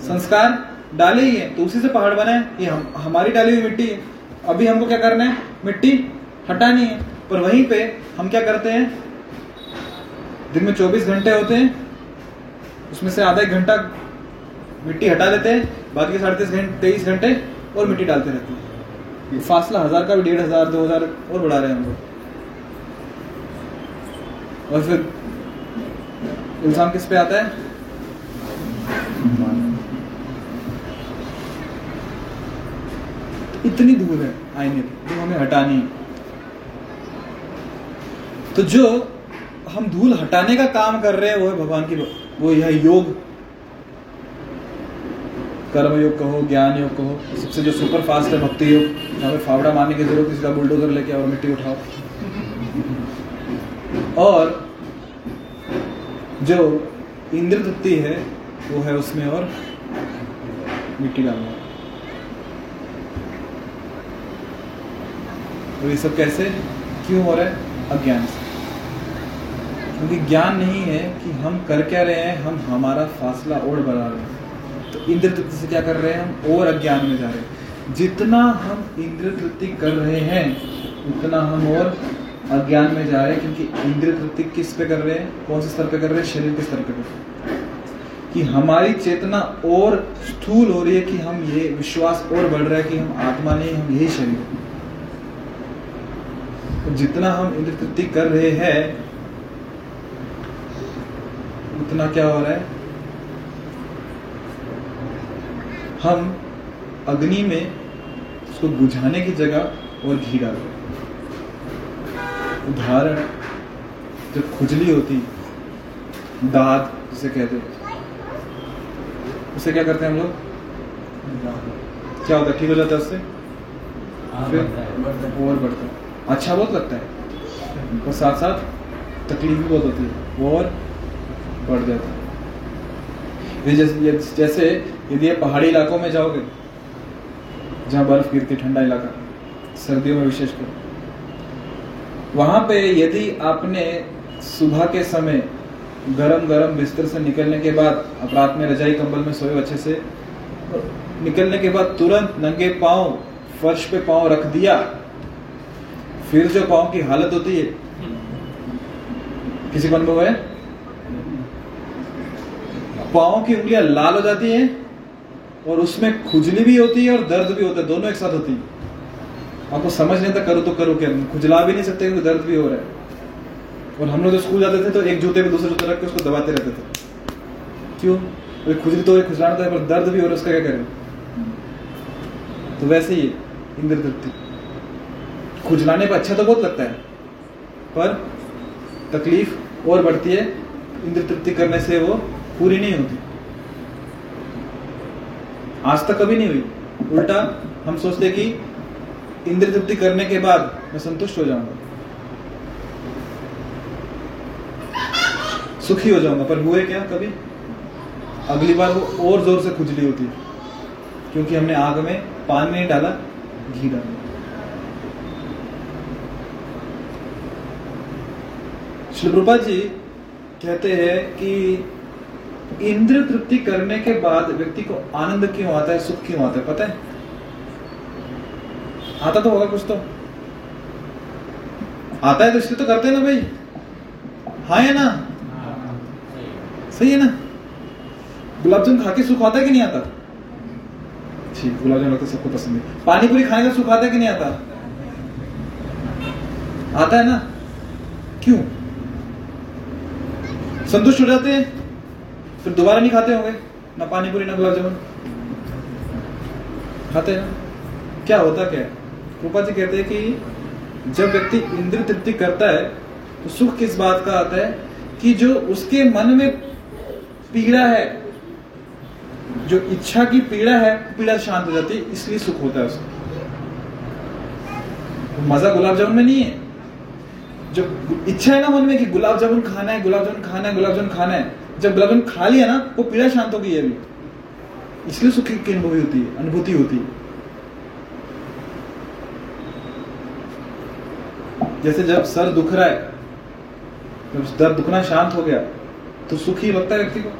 Speaker 1: संस्कार? डाले ही है तो उसी से पहाड़ बना है। ये हम, हमारी डाली हुई मिट्टी है। अभी हमको क्या करना है? मिट्टी हटानी है। पर वहीं पे हम क्या करते हैं? दिन में 24 घंटे होते हैं। उसमें से आधा एक घंटा मिट्टी हटा देते हैं। बाकी साढ़े तीस घंटे तेईस घंटे और मिट्टी डालते रहते हैं। फासला हज़ार का भी डेढ़ हज़ार दो हज़ार और बढ़ा रहे हैं हम और फिर इल्ज़ाम किस पे आता है? इतनी धूल है आईने जो हमें हटानी है। तो जो हम धूल हटाने का काम कर रहे हैं, वो है भगवान की वो यह योग। कर्म योग कहो, ज्ञान योग कहो, सबसे जो सुपर फास्ट है भक्ति योग। जहाँ पे फावड़ा मारने की ज़रूरत, इसका बुलडोजर लेके और मिट्टी उठाओ। और जो इंद्र तृप्ति है, वो है उसमें और मिट्टी डालना। और ये सब कैसे? क्यों हो रहा है? अज्ञान से। क्योंकि ज्ञान नहीं है कि हम कर क्या रहे हैं, हम हमारा फासला और बढ़ा रहे हैं। तो इंद्र तृप्ति से क्या कर रहे हैं? हम और अज्ञान में जा रहे हैं। जितना हम इंद्र तृप्ति कर रहे हैं, उतना हम और अज्ञान में जा रहे हैं, क्योंकि इंद्र तृप्ति किस पे कर रहे हैं? कौन से स्तर पे कर रहे हैं? शरीर के स्तर पे कर रहे हैं। कि हमारी चेतना और स्थूल हो रही है कि हम ये विश्वास और बढ़ रहा है कि हम आत्मा नहीं, हम यही शरीर हैं। जितना हम इंद्र तृप्ति कर रहे हैं उतना क्या हो रहा है? हम अग्नि में उसको बुझाने की जगह और घी डाल रहे उदाहरण जब खुजली होती दाद जिसे कहते हैं। उसे क्या करते हैं हम लोग? क्या होता है? ठीक हो जाता है उससे?
Speaker 3: हाँ,
Speaker 1: फिर और बढ़ता है। अच्छा बहुत लगता है। और साथ साथ तकलीफ़ भी बहुत होती है। और बढ़ जाता है। जैसे जैसे यदि आप पहाड़ी इलाकों में जाओगे, जहाँ बर्फ़ गिरती ठंडा इलाका, सर्दियों में विशेषकर वहाँ पे यदि आपने सुबह के समय गरम गरम बिस्तर से निकलने के बाद, आप रात में रजाई कंबल में सोए अच्छे से, निकलने के बाद तुरंत नंगे पाँव फर्श पे पाँव रख दिया फिर जो पाँव की हालत होती है, किसी को अनुभव है? पाँव की उंगलियाँ लाल हो जाती हैं और उसमें खुजली भी होती है और दर्द भी होता है, दोनों एक साथ होती है। आपको समझ नहीं आता, करो तो करो क्या? खुजला भी नहीं सकते, क्योंकि दर्द भी हो रहा है। और हम लोग जब स्कूल जाते थे तो एक जूते में दूसरे जूते रख के उसको दबाते रहते थे। क्यों? अभी खुजली तो खुजलाना तो है पर दर्द भी हो रहा है, उसका क्या करें? तो वैसे ही इंद्र तृप्ति खुजलाने पर अच्छा तो बहुत लगता है, पर तकलीफ़ और बढ़ती है, इंद्र तृप्ति करने से वो पूरी नहीं होती। आज तक कभी नहीं हुई। उल्टा, हम सोचते कि इंद्र तृप्ति करने के बाद मैं संतुष्ट हो जाऊँगा। सुखी हो जाऊँगा, पर हुए क्या कभी? अगली बार वो और ज़ोर से खुजली होती क्योंकि हमने आग में पानी नहीं डाला, घी डाला। श्री जी कहते हैं कि इंद्र तृप्ति करने के बाद व्यक्ति को आनंद क्यों आता है, सुख क्यों आता है, पता है? आता तो होगा कुछ तो। आता है तो इसलिए तो करते हैं ना भाई। हाँ है ना?
Speaker 2: सही है।
Speaker 1: ना? गुलाब जामुन खा के सुख आता है कि नहीं आता? ठीक गुलाब जामुन सबको पसंद है। पानी पूरी खाने का सुख आता है कि नहीं आता? आता है ना? क्यों? संतुष्ट हो जाते हैं, फिर दोबारा नहीं खाते होंगे, ना पानी पूरी ना गुलाब जामुन। खाते हैं। क्या होता क्या रूपा जी कहते हैं कि जब व्यक्ति इंद्र तृप्ति करता है तो सुख किस बात का आता है? कि जो उसके मन में पीड़ा है, जो इच्छा की पीड़ा है, पीड़ा शांत हो जाती है, इसलिए सुख होता है उसको। तो मज़ा गुलाब जामुन में नहीं है। जो इच्छा है ना मन में कि गुलाब जामुन खाना है, गुलाब जामुन खाना है, गुलाब जामुन खाना है। जब गुलाब जामुन खा लिया ना, वो पीड़ा शांत हो गई है अभी इसलिए सुख की अनुभूति होती है, अनुभूति होती है। जैसे जब सर दुख रहा है, जब दर्द दुखना शांत हो गया तो सुख लगता है व्यक्ति को?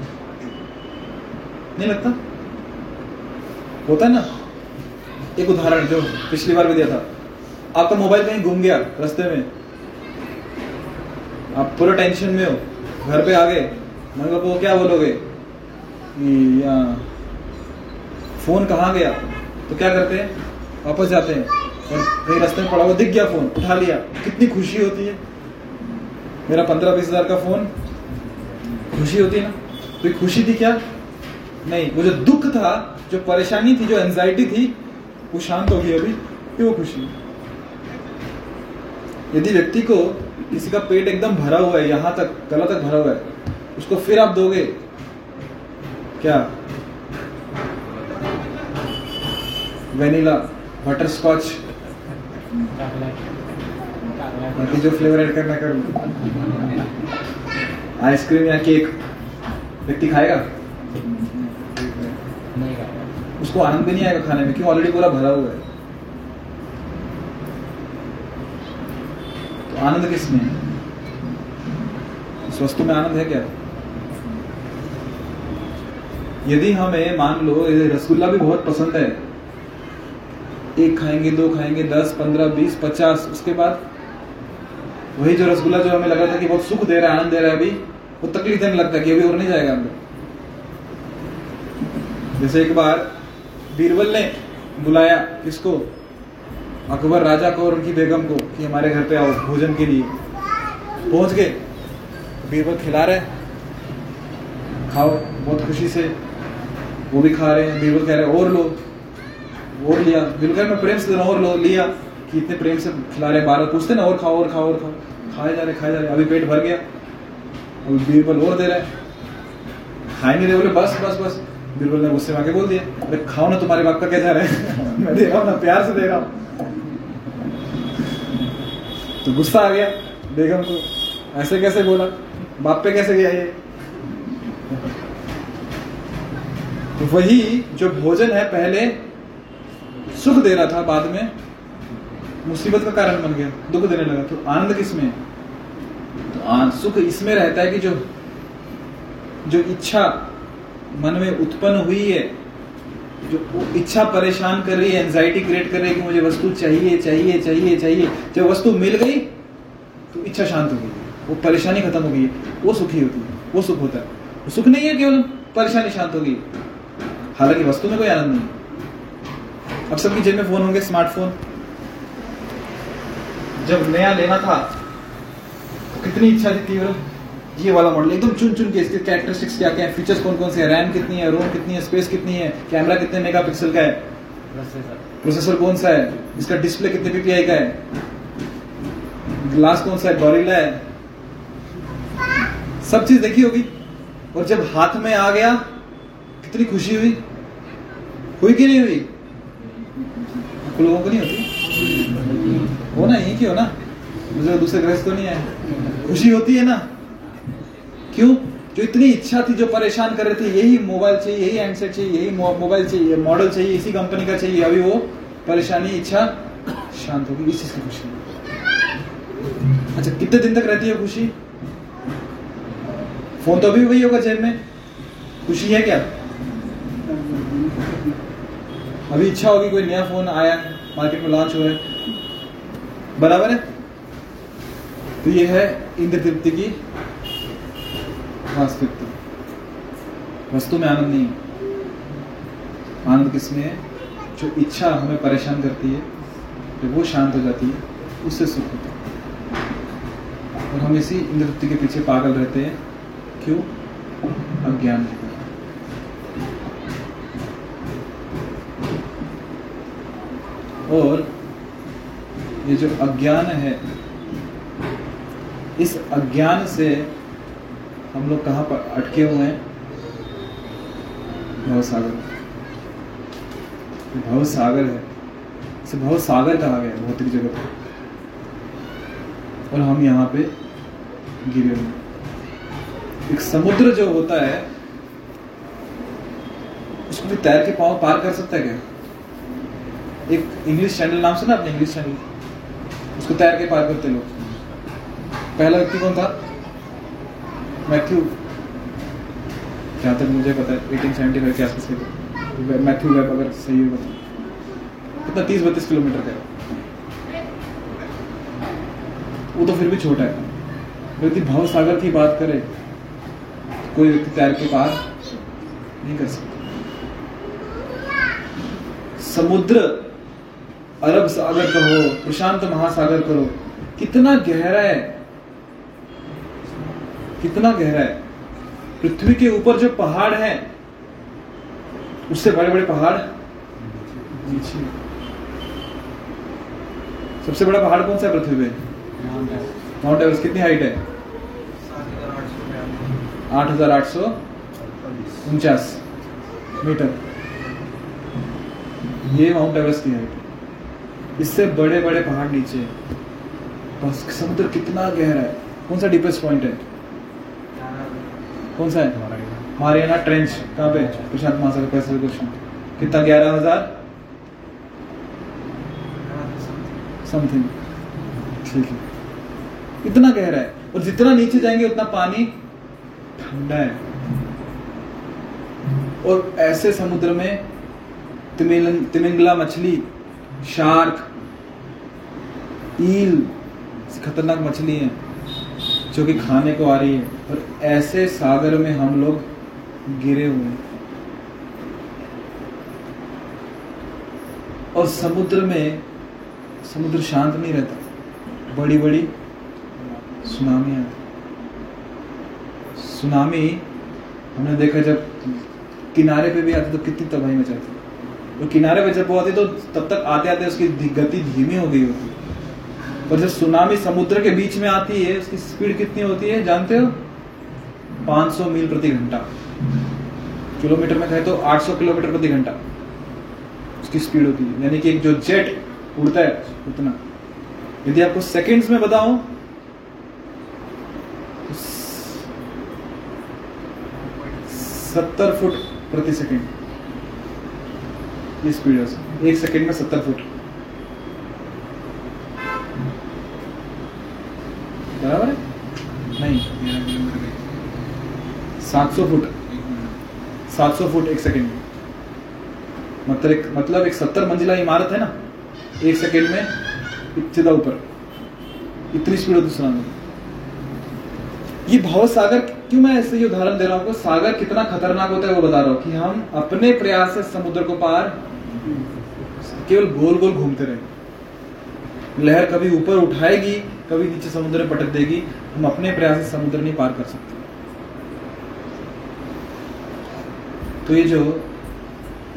Speaker 1: नहीं लगता? होता है ना? एक उदाहरण जो पिछली बार भी दिया था। आपका मोबाइल कहीं घूम गया, रास्ते में आप पूरा टेंशन में हो। घर पे आ गए। मम्मी पापा को क्या बोलोगे? फ़ोन कहाँ गया? तो क्या करते हैं? वापस जाते हैं। और कहीं रास्ते में पड़ा हुआ दिख गया फ़ोन, उठा लिया। कितनी खुशी होती है। मेरा पंद्रह बीस हज़ार का फ़ोन। खुशी होती है ना? तो ये खुशी थी क्या? नहीं, वो जो दुख था, जो परेशानी थी, जो एंजाइटी थी, वो शांत हो गई अभी। वो खुशी यदि व्यक्ति को किसी का पेट एकदम भरा हुआ है यहाँ तक गला तक भरा हुआ है। उसको फिर आप दोगे? क्या? वेनिला बटर स्कॉच बाकी जो फ्लेवर ऐड करना कर। आइसक्रीम या केक? व्यक्ति खाएगा?
Speaker 2: नहीं खाएगा।
Speaker 1: उसको आनंद भी नहीं आएगा खाने में क्यों ऑलरेडी पूरा भरा हुआ है। आनंद किसमें इस वस्तु में आनंद है क्या? यदि हमें, मान लो रसगुल्ला भी बहुत पसंद है। एक खाएँगे, दो खाएँगे, दस, पंद्रह, बीस, पचास, उसके बाद वही जो रसगुल्ला जो हमें लगा था कि बहुत सुख दे रहा है, आनंद दे रहा है अभी, वो तकलीफ़ देने लगता है कि अभी और नहीं जाएगा अंदर। जैसे एक बार बीरबल ने बुलाया किसको? अकबर राजा को और उनकी बेगम को कि हमारे घर पे आओ, भोजन के लिए। पहुँच गए। बीरबल खिला रहे खाओ, बहुत खुशी से। वो भी खा रहे हैं, बीरबल कह रहे और लो। और लिया। बीरबल कह रहे मैं प्रेम से और लो, लिया। कि इतने प्रेम से खिला रहे बार बार पूछते ना, और खाओ और खाओ और खाओ। खाए जा रहे, खाए जा रहे। अभी पेट भर गया। अब बीरबल और दे रहे खाए नहीं रहे, बोले, बस बस बस। बीरबल ने गुस्से में आके बोल दिया, अरे, खाओ ना, तुम्हारे बाप का क्या जा रहा मैं दे रहा हूँ ना, प्यार से दे रहा हूँ। तो गुस्सा आ गया। बेगम को ऐसे कैसे बोला? बाप पे कैसे गया ये? तो वही जो भोजन है पहले, सुख दे रहा था बाद में, मुसीबत का कारण बन गया, दुख देने लगा। तो आनंद किसमें तो आन- सुख इसमें रहता है कि जो जो इच्छा मन में उत्पन्न हुई है जो इच्छा परेशान कर रही है एंजाइटी क्रिएट कर रही है कि मुझे वस्तु चाहिए चाहिए चाहिए चाहिए। जब वस्तु मिल गई तो इच्छा शांत हो गई। वो परेशानी खत्म हो गई। वो सुखी होती है। वो सुख होता है। सुख नहीं है केवल, परेशानी शांत हो गई। हालाँकि वस्तु में कोई आनंद नहीं। अब सबकी जेब में फ़ोन होंगे स्मार्टफ़ोन जब नया लेना था तो कितनी इच्छा थी तीव्र ये वाला मॉडल एकदम चुन चुन के इसके कैरेक्टरिस्टिक्स क्या क्या है? फीचर्स कौन कौन से हैं? रैम कितनी है? रोम कितनी है? स्पेस कितनी है? कैमरा कितने मेगापिक्सल का है?
Speaker 3: प्रोसेसर
Speaker 1: कौन सा है? इसका डिस्प्ले कितने पीपीआई का है? ग्लास कौन सा है? गॉरिला है। सब चीज़ देखी होगी। और जब हाथ में आ गया कितनी खुशी हुई? हुई कि नहीं हुई? लोगों को नहीं होती? हो ना यही की हो ना मुझे दूसरे ग्रह तो नहीं है। खुशी होती है ना? क्यों? जो इतनी इच्छा थी, जो परेशान कर रहे थे, यही मोबाइल चाहिए, यही हैंडसेट चाहिए, यही मोबाइल चाहिए मॉडल चाहिए, इसी कंपनी का चाहिए। अभी वो परेशानी, इच्छा शांत होगी, इस चीज़ की खुशी। अच्छा कितने दिन तक रहती है खुशी? फ़ोन तो अभी वही होगा जेब में। खुशी है क्या? अभी इच्छा होगी, कोई नया फ़ोन आया मार्केट में लॉन्च हो रहा है। बराबर है? तो ये है इंद्र तृप्ति की वास्तविकता। वस्तु में आनंद नहीं आनंद किसमें है? जो इच्छा हमें परेशान करती है, जब वो शांत हो जाती है, उससे सुख होता है। और हम इसी इंद्रवृत्ति के पीछे पागल रहते हैं। क्यों? अज्ञान के कारण और ये जो अज्ञान है, इस अज्ञान से हम लोग कहाँ पर अटके हुए हैं? भव सागर। ये भव सागर है। इसे भव सागर कहा गया? है भौतिक जगत। में और हम यहाँ पे गिरे हुए एक समुद्र जो होता है, उसको भी तैर के पाँव पार कर सकता है क्या? एक इंग्लिश चैनल नाम सुना आपने? इंग्लिश चैनल उसको तैर के पार करते लोग। पहला व्यक्ति कौन था? मैथ्यू जहाँ तक मुझे पता है एटीन सेवेंटी फाइव के आसपास के मैथ्यू वेब अगर सही हो बता कितना? तीस, बत्तीस किलोमीटर का वो तो फिर भी छोटा है। व्यक्ति भव सागर की बात करे तो कोई व्यक्ति तैर के पार नहीं कर सकता। समुद्र, अरब सागर कहो प्रशांत महासागर करो, कितना गहरा है। कितना गहरा है। पृथ्वी के ऊपर जो पहाड़ है, उससे बड़े बड़े पहाड़? सबसे बड़ा पहाड़ कौन सा है पृथ्वी पे? माउंट एवरेस्ट कितनी हाइट है? आठ हज़ार आठ सौ उनचास मीटर। ये माउंट एवरेस्ट की हाइट इससे बड़े बड़े पहाड़ नीचे बस, समुद्र कितना गहरा है। कौन सा डीपेस्ट पॉइंट है? कौन सा है मारियाना ट्रेंच कहाँ पे? प्रशांत महासागर पैसिफिक ओशन कितना? ग्यारह हज़ार? समथिंग ठीक है। इतना गहरा है। और जितना नीचे जाएँगे, उतना पानी ठंडा है। और ऐसे समुद्र में तिमिंगला मछली, शार्क, ईल, खतरनाक मछली है। जो कि खाने को आ रही है। और ऐसे सागर में हम लोग गिरे हुए हैं। और समुद्र में, समुद्र शांत नहीं रहता। बड़ी बड़ी सुनामी आती सुनामी, हमने देखा जब किनारे पे भी आती तो कितनी तबाही मचाती और किनारे पे जब वो आती तो तब तक आते आते उसकी गति धीमी हो गई होती और जब सुनामी समुद्र के बीच में आती है, उसकी स्पीड कितनी होती है, जानते हो? 500 मील प्रति घंटा। किलोमीटर में कहे तो 800 किलोमीटर प्रति घंटा उसकी स्पीड होती है। यानी कि एक जो जेट उड़ता है, उतना। यदि आपको सेकंड्स में बताऊँ तो सत्तर फुट प्रति सेकंड ये स्पीड है एक सेकंड में सत्तर फुट। बराबर है? नहीं। सात सौ फुट। सात सौ फुट एक सेकंड में। मतलब एक मतलब एक सत्तर मंजिला इमारत है ना? एक सेकेंड में सीधा ऊपर। इतनी स्पीड होती सुनामी ये भाव सागर क्यों मैं ऐसे उदाहरण दे रहा हूँ सागर कितना खतरनाक होता है वो बता रहा हूँ कि हम अपने प्रयास से समुद्र को पार केवल गोल गोल घूमते रहे। लहर कभी ऊपर उठाएगी कभी नीचे समुद्र पटक देगी, हम अपने प्रयास से समुद्र नहीं पार कर सकते। तो ये जो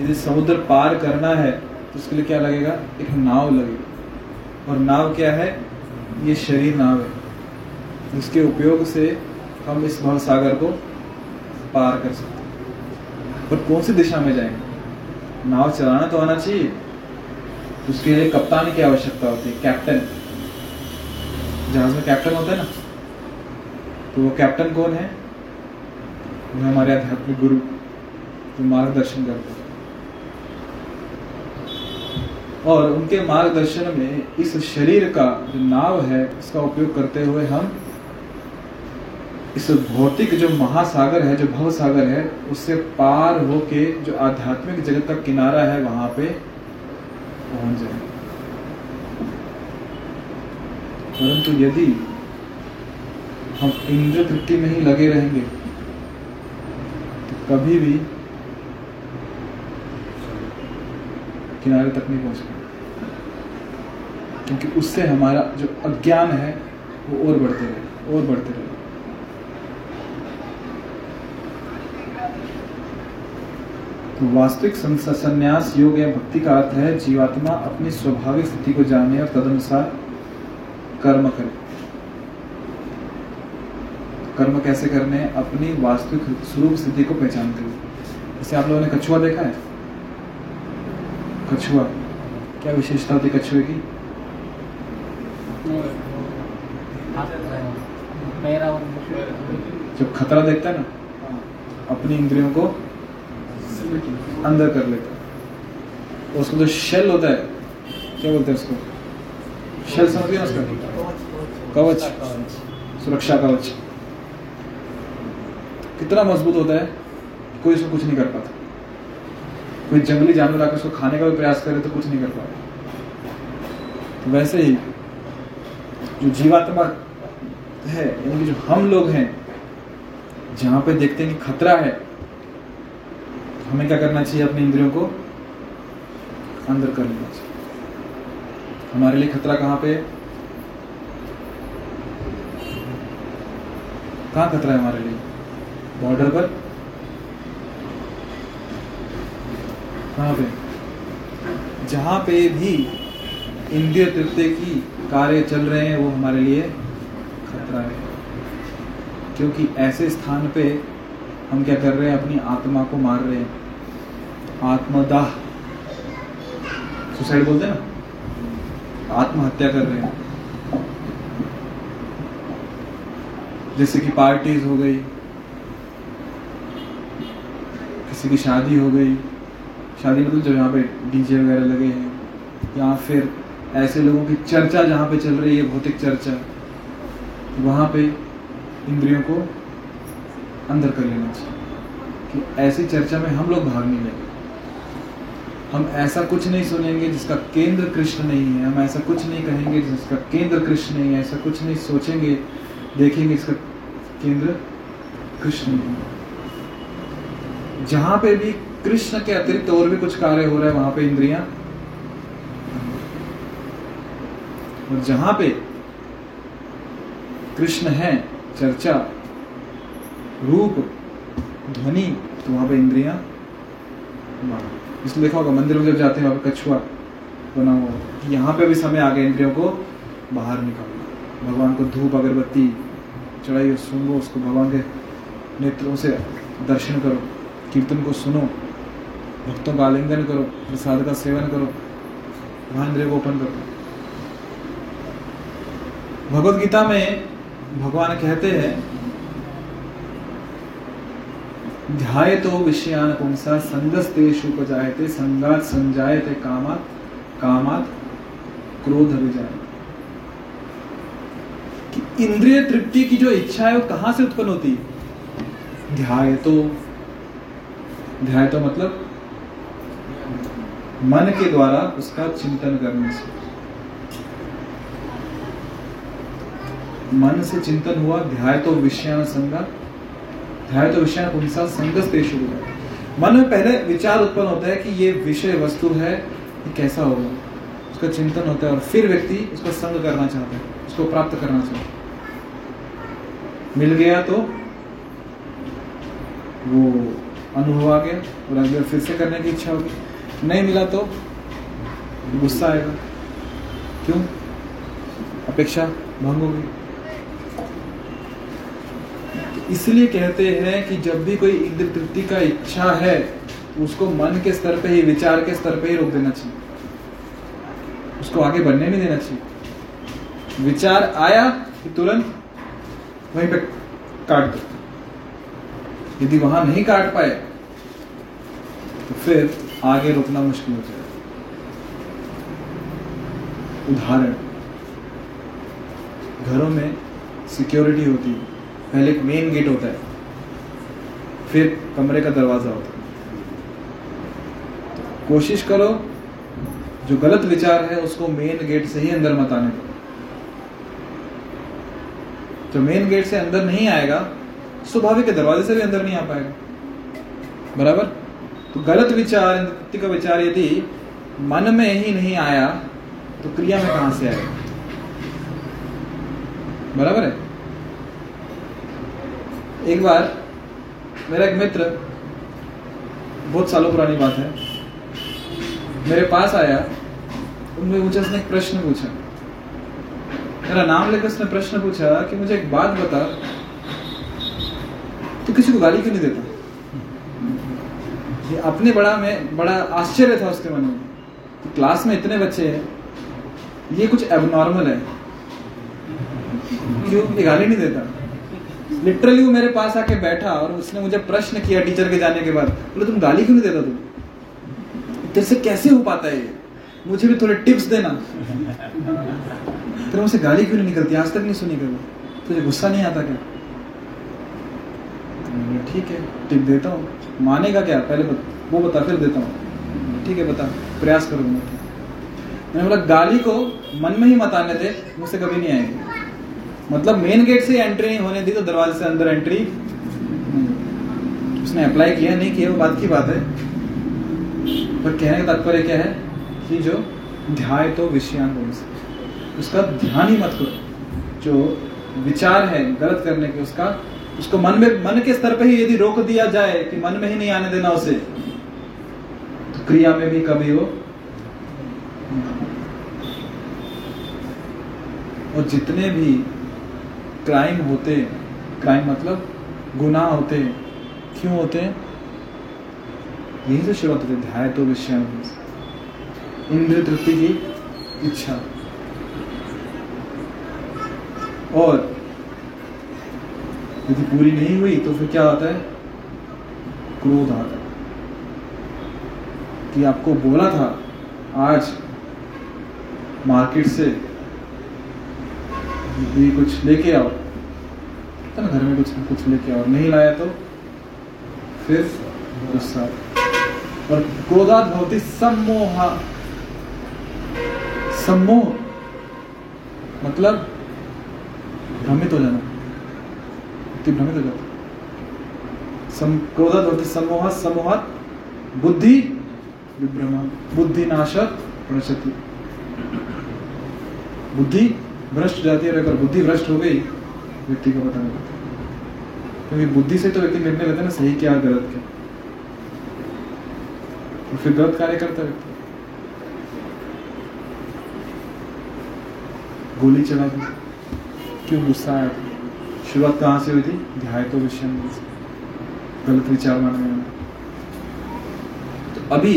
Speaker 1: यदि समुद्र पार करना है तो उसके लिए क्या लगेगा? एक नाव लगेगी। और नाव क्या है? ये शरीर नाव है। जिसके उपयोग से हम इस भव सागर को पार कर सकते हैं। पर कौन सी दिशा में जाएँगे? नाव चलाना तो आना चाहिए। उसके लिए कप्तान की आवश्यकता होती है, कैप्टन। जहाज़ में कैप्टन होता है ना तो वो कैप्टन कौन है? वो हमारे आध्यात्मिक गुरु, जो मार्गदर्शन करते हैं। और उनके मार्गदर्शन में इस शरीर का जो नाव है इसका उपयोग करते हुए हम इस भौतिक जो महासागर है, जो भव सागर है, उससे पार होके जो आध्यात्मिक जगत का किनारा है, वहाँ पे पहुँच जाए। परंतु यदि हम इंद्र तृप्ति में ही लगे रहेंगे तो कभी भी किनारे तक नहीं पहुँच पाएँगे। क्योंकि उससे हमारा जो अज्ञान है, वो और बढ़ते रहे, और बढ़ते रहे। तो वास्तविक संन्यास योग या भक्ति का अर्थ है, जीवात्मा अपनी स्वाभाविक स्थिति को जाने और तदनुसार कर्म करे। कर्म कैसे करने हैं? अपनी वास्तविक स्वरूप स्थिति को पहचान कर जैसे आप लोगों ने कछुआ देखा है? कछुआ। क्या विशेषता होती कछुए की? जब खतरा देखता है ना, अपनी इंद्रियों को अंदर कर लेता है। उसको जो शेल होता है, क्या बोलते हैं उसको? शेल समझ गया उसका कवच? सुरक्षा कवच। कितना मज़बूत होता है कोई उसको कुछ नहीं कर पाता। कोई जंगली जानवर आकर उसको खाने का भी प्रयास करे तो कुछ नहीं कर पाता। तो वैसे ही जो जीवात्मा है, यानी कि जो हम लोग हैं, जहाँ पे देखते हैं कि खतरा है तो हमें क्या करना चाहिए अपने इंद्रियों को? अंदर कर लेना चाहिए। हमारे लिए खतरा कहाँ पे? कहाँ खतरा है हमारे लिए? बॉर्डर पर? कहाँ पे? जहाँ पे भी इंद्रिय तृप्ति की कार्य चल रहे हैं, वो हमारे लिए खतरा है। क्योंकि ऐसे स्थान पे हम क्या कर रहे हैं? अपनी आत्मा को मार रहे हैं। आत्मदाह। सुसाइड बोलते हैं ना? आत्महत्या कर रहे हैं। जैसे कि पार्टीज़ हो गई, किसी की शादी हो गई, शादी मतलब जो यहाँ पे डीजे वगैरह लगे हैं, या फिर ऐसे लोगों की चर्चा जहाँ पे चल रही है, भौतिक चर्चा, वहाँ पे इंद्रियों को अंदर कर लेना चाहिए कि ऐसी चर्चा में हम लोग भाग नहीं लेंगे हम ऐसा कुछ नहीं सुनेंगे जिसका केंद्र कृष्ण नहीं है। हम ऐसा कुछ नहीं कहेंगे जिसका केंद्र कृष्ण नहीं है। ऐसा कुछ नहीं सोचेंगे, देखेंगे इसका केंद्र कृष्ण नहीं है। जहाँ पे भी कृष्ण के अतिरिक्त और भी कुछ कार्य हो रहा है, वहाँ पे इंद्रियाँ। और जहाँ पे कृष्ण है, चर्चा, रूप, ध्वनि तो वहाँ पे इंद्रियाँ बाहर। इसलिए देखा होगा, मंदिर में जब जाते हैं, वहाँ कछुआ बना हुआ यहाँ पे भी समय आ गया, इंद्रियों को बाहर निकालना। भगवान को धूप, अगरबत्ती चढ़ाइए सूंघो उसको भगवान के नेत्रों से दर्शन करो, कीर्तन को सुनो, भक्तों का आलिंगन करो, प्रसाद का सेवन करो, वहाँ इंद्रिय को ओपन करो। भगवत गीता में भगवान कहते हैं ध्याय तो विषयान पुंसा संगस्तेषु उपजायते, संगात संजायते कामात कामात क्रोध विजाय कि इंद्रिय तृप्ति की जो इच्छा है वो कहाँ से उत्पन्न होती है? ध्याय तो ध्याय तो मतलब मन के द्वारा उसका चिंतन करने से। मन से चिंतन हुआ ध्याय तो विषयान संगा ध्याय तो विषय पुंसा संगस तेषु मन में पहले विचार उत्पन्न होता है कि ये विषय वस्तु है, ये कैसा होगा? उसका चिंतन होता है और फिर व्यक्ति उसका संग करना चाहता है, उसको प्राप्त करना चाहता है। मिल गया तो वो अनुभव आ गया और अगले फिर से करने की इच्छा होगी। नहीं मिला तो गुस्सा आएगा। क्यों? अपेक्षा भंग होगी इसलिए कहते हैं कि जब भी कोई इंद्र तृप्ति का इच्छा है, उसको मन के स्तर पे ही, विचार के स्तर पे ही रोक देना चाहिए। उसको आगे बढ़ने नहीं देना चाहिए। विचार आया कि तुरंत वहीं पे काट दो। यदि वहाँ नहीं काट पाए तो फिर आगे रोकना मुश्किल हो जाएगा। उदाहरण, घरों में सिक्योरिटी होती है। पहले मेन गेट होता है। फिर कमरे का दरवाज़ा होता है। कोशिश करो, जो गलत विचार है उसको मेन गेट से ही अंदर मत आने दो। जो मेन गेट से अंदर नहीं आएगा, स्वाभाविक दरवाजे से भी अंदर नहीं आ पाएगा। बराबर? तो गलत विचार का विचार यदि मन में ही नहीं आया तो क्रिया में कहाँ से आएगा? बराबर है? एक बार मेरा एक मित्र, बहुत सालों पुरानी बात है, मेरे पास आया उनमें मुझे उसने एक प्रश्न पूछा। मेरा नाम लेकर उसने प्रश्न पूछा कि मुझे एक बात बता, तू किसी को गाली क्यों नहीं देता? ये अपने बड़ा में, बड़ा आश्चर्य था उसके मन में क्लास में इतने बच्चे हैं, ये कुछ एबनॉर्मल है, क्यों? गाली नहीं देता? लिटरली वो मेरे पास आके बैठा और उसने मुझे प्रश्न किया टीचर के जाने के बाद। बोले तुम गाली क्यों नहीं देता तुम? तेरे से कैसे हो पाता है मुझे भी थोड़े टिप्स देना। तेरे मुझसे गाली क्यों नहीं निकलती? आज तक नहीं सुनी कभी? तुझे गुस्सा नहीं आता क्या? तो ठीक है टिप देता हूँ। मानेगा क्या? पहले बत, वो बता फिर देता हूँ। ठीक है बता। प्रयास करूँगा। मैंने बोला गाली को मन में ही मत आने दे मुझसे कभी नहीं आएगी। मतलब मेन गेट से एंट्री नहीं होने दी तो दरवाजे से अंदर एंट्री उसने अप्लाई किया, नहीं किया, वो बात की बात है। पर कहने का तात्पर्य क्या है कि जो ध्याय तो विषयान उसका ध्यान ही मत करो। जो विचार है गलत करने के, उसका, उसको मन में, मन के स्तर पे ही यदि रोक दिया जाए कि मन में ही नहीं आने देना उसे तो क्रिया में भी कभी वो और जितने भी क्राइम होते क्राइम मतलब गुनाह होते क्यों होते यही तो शुरुआत होती ध्याय तो विषय इंद्र तृप्ति की इच्छा। और यदि पूरी नहीं हुई तो फिर क्या आता है? क्रोध आता है। कि आपको बोला था आज मार्केट से ये कुछ लेके आओ। तो ना घर में कुछ कुछ लेके आओ। नहीं लाया तो फिर गुस्सा। और क्रोधात भवती सम्मोहा। सम्मोह मतलब भ्रमित हो जाना। भ्रमित हो जाता सम क्रोधात भवती सम्मोहा, सम्मोहात बुद्धि विभ्रम बुद्धि नाशक प्रशति बुद्धि भ्रष्ट जाती है अगर बुद्धि भ्रष्ट हो गई, व्यक्ति को पता नहीं क्योंकि बुद्धि से तो व्यक्ति निर्णय लेता है ना, सही क्या, गलत क्या। और फिर गलत कार्य करता व्यक्ति। गोली चला दी। क्यों गुस्सा आया? शुरुआत कहाँ से हुई थी? ध्याय तो विषय गलत विचार मानने में। तो अभी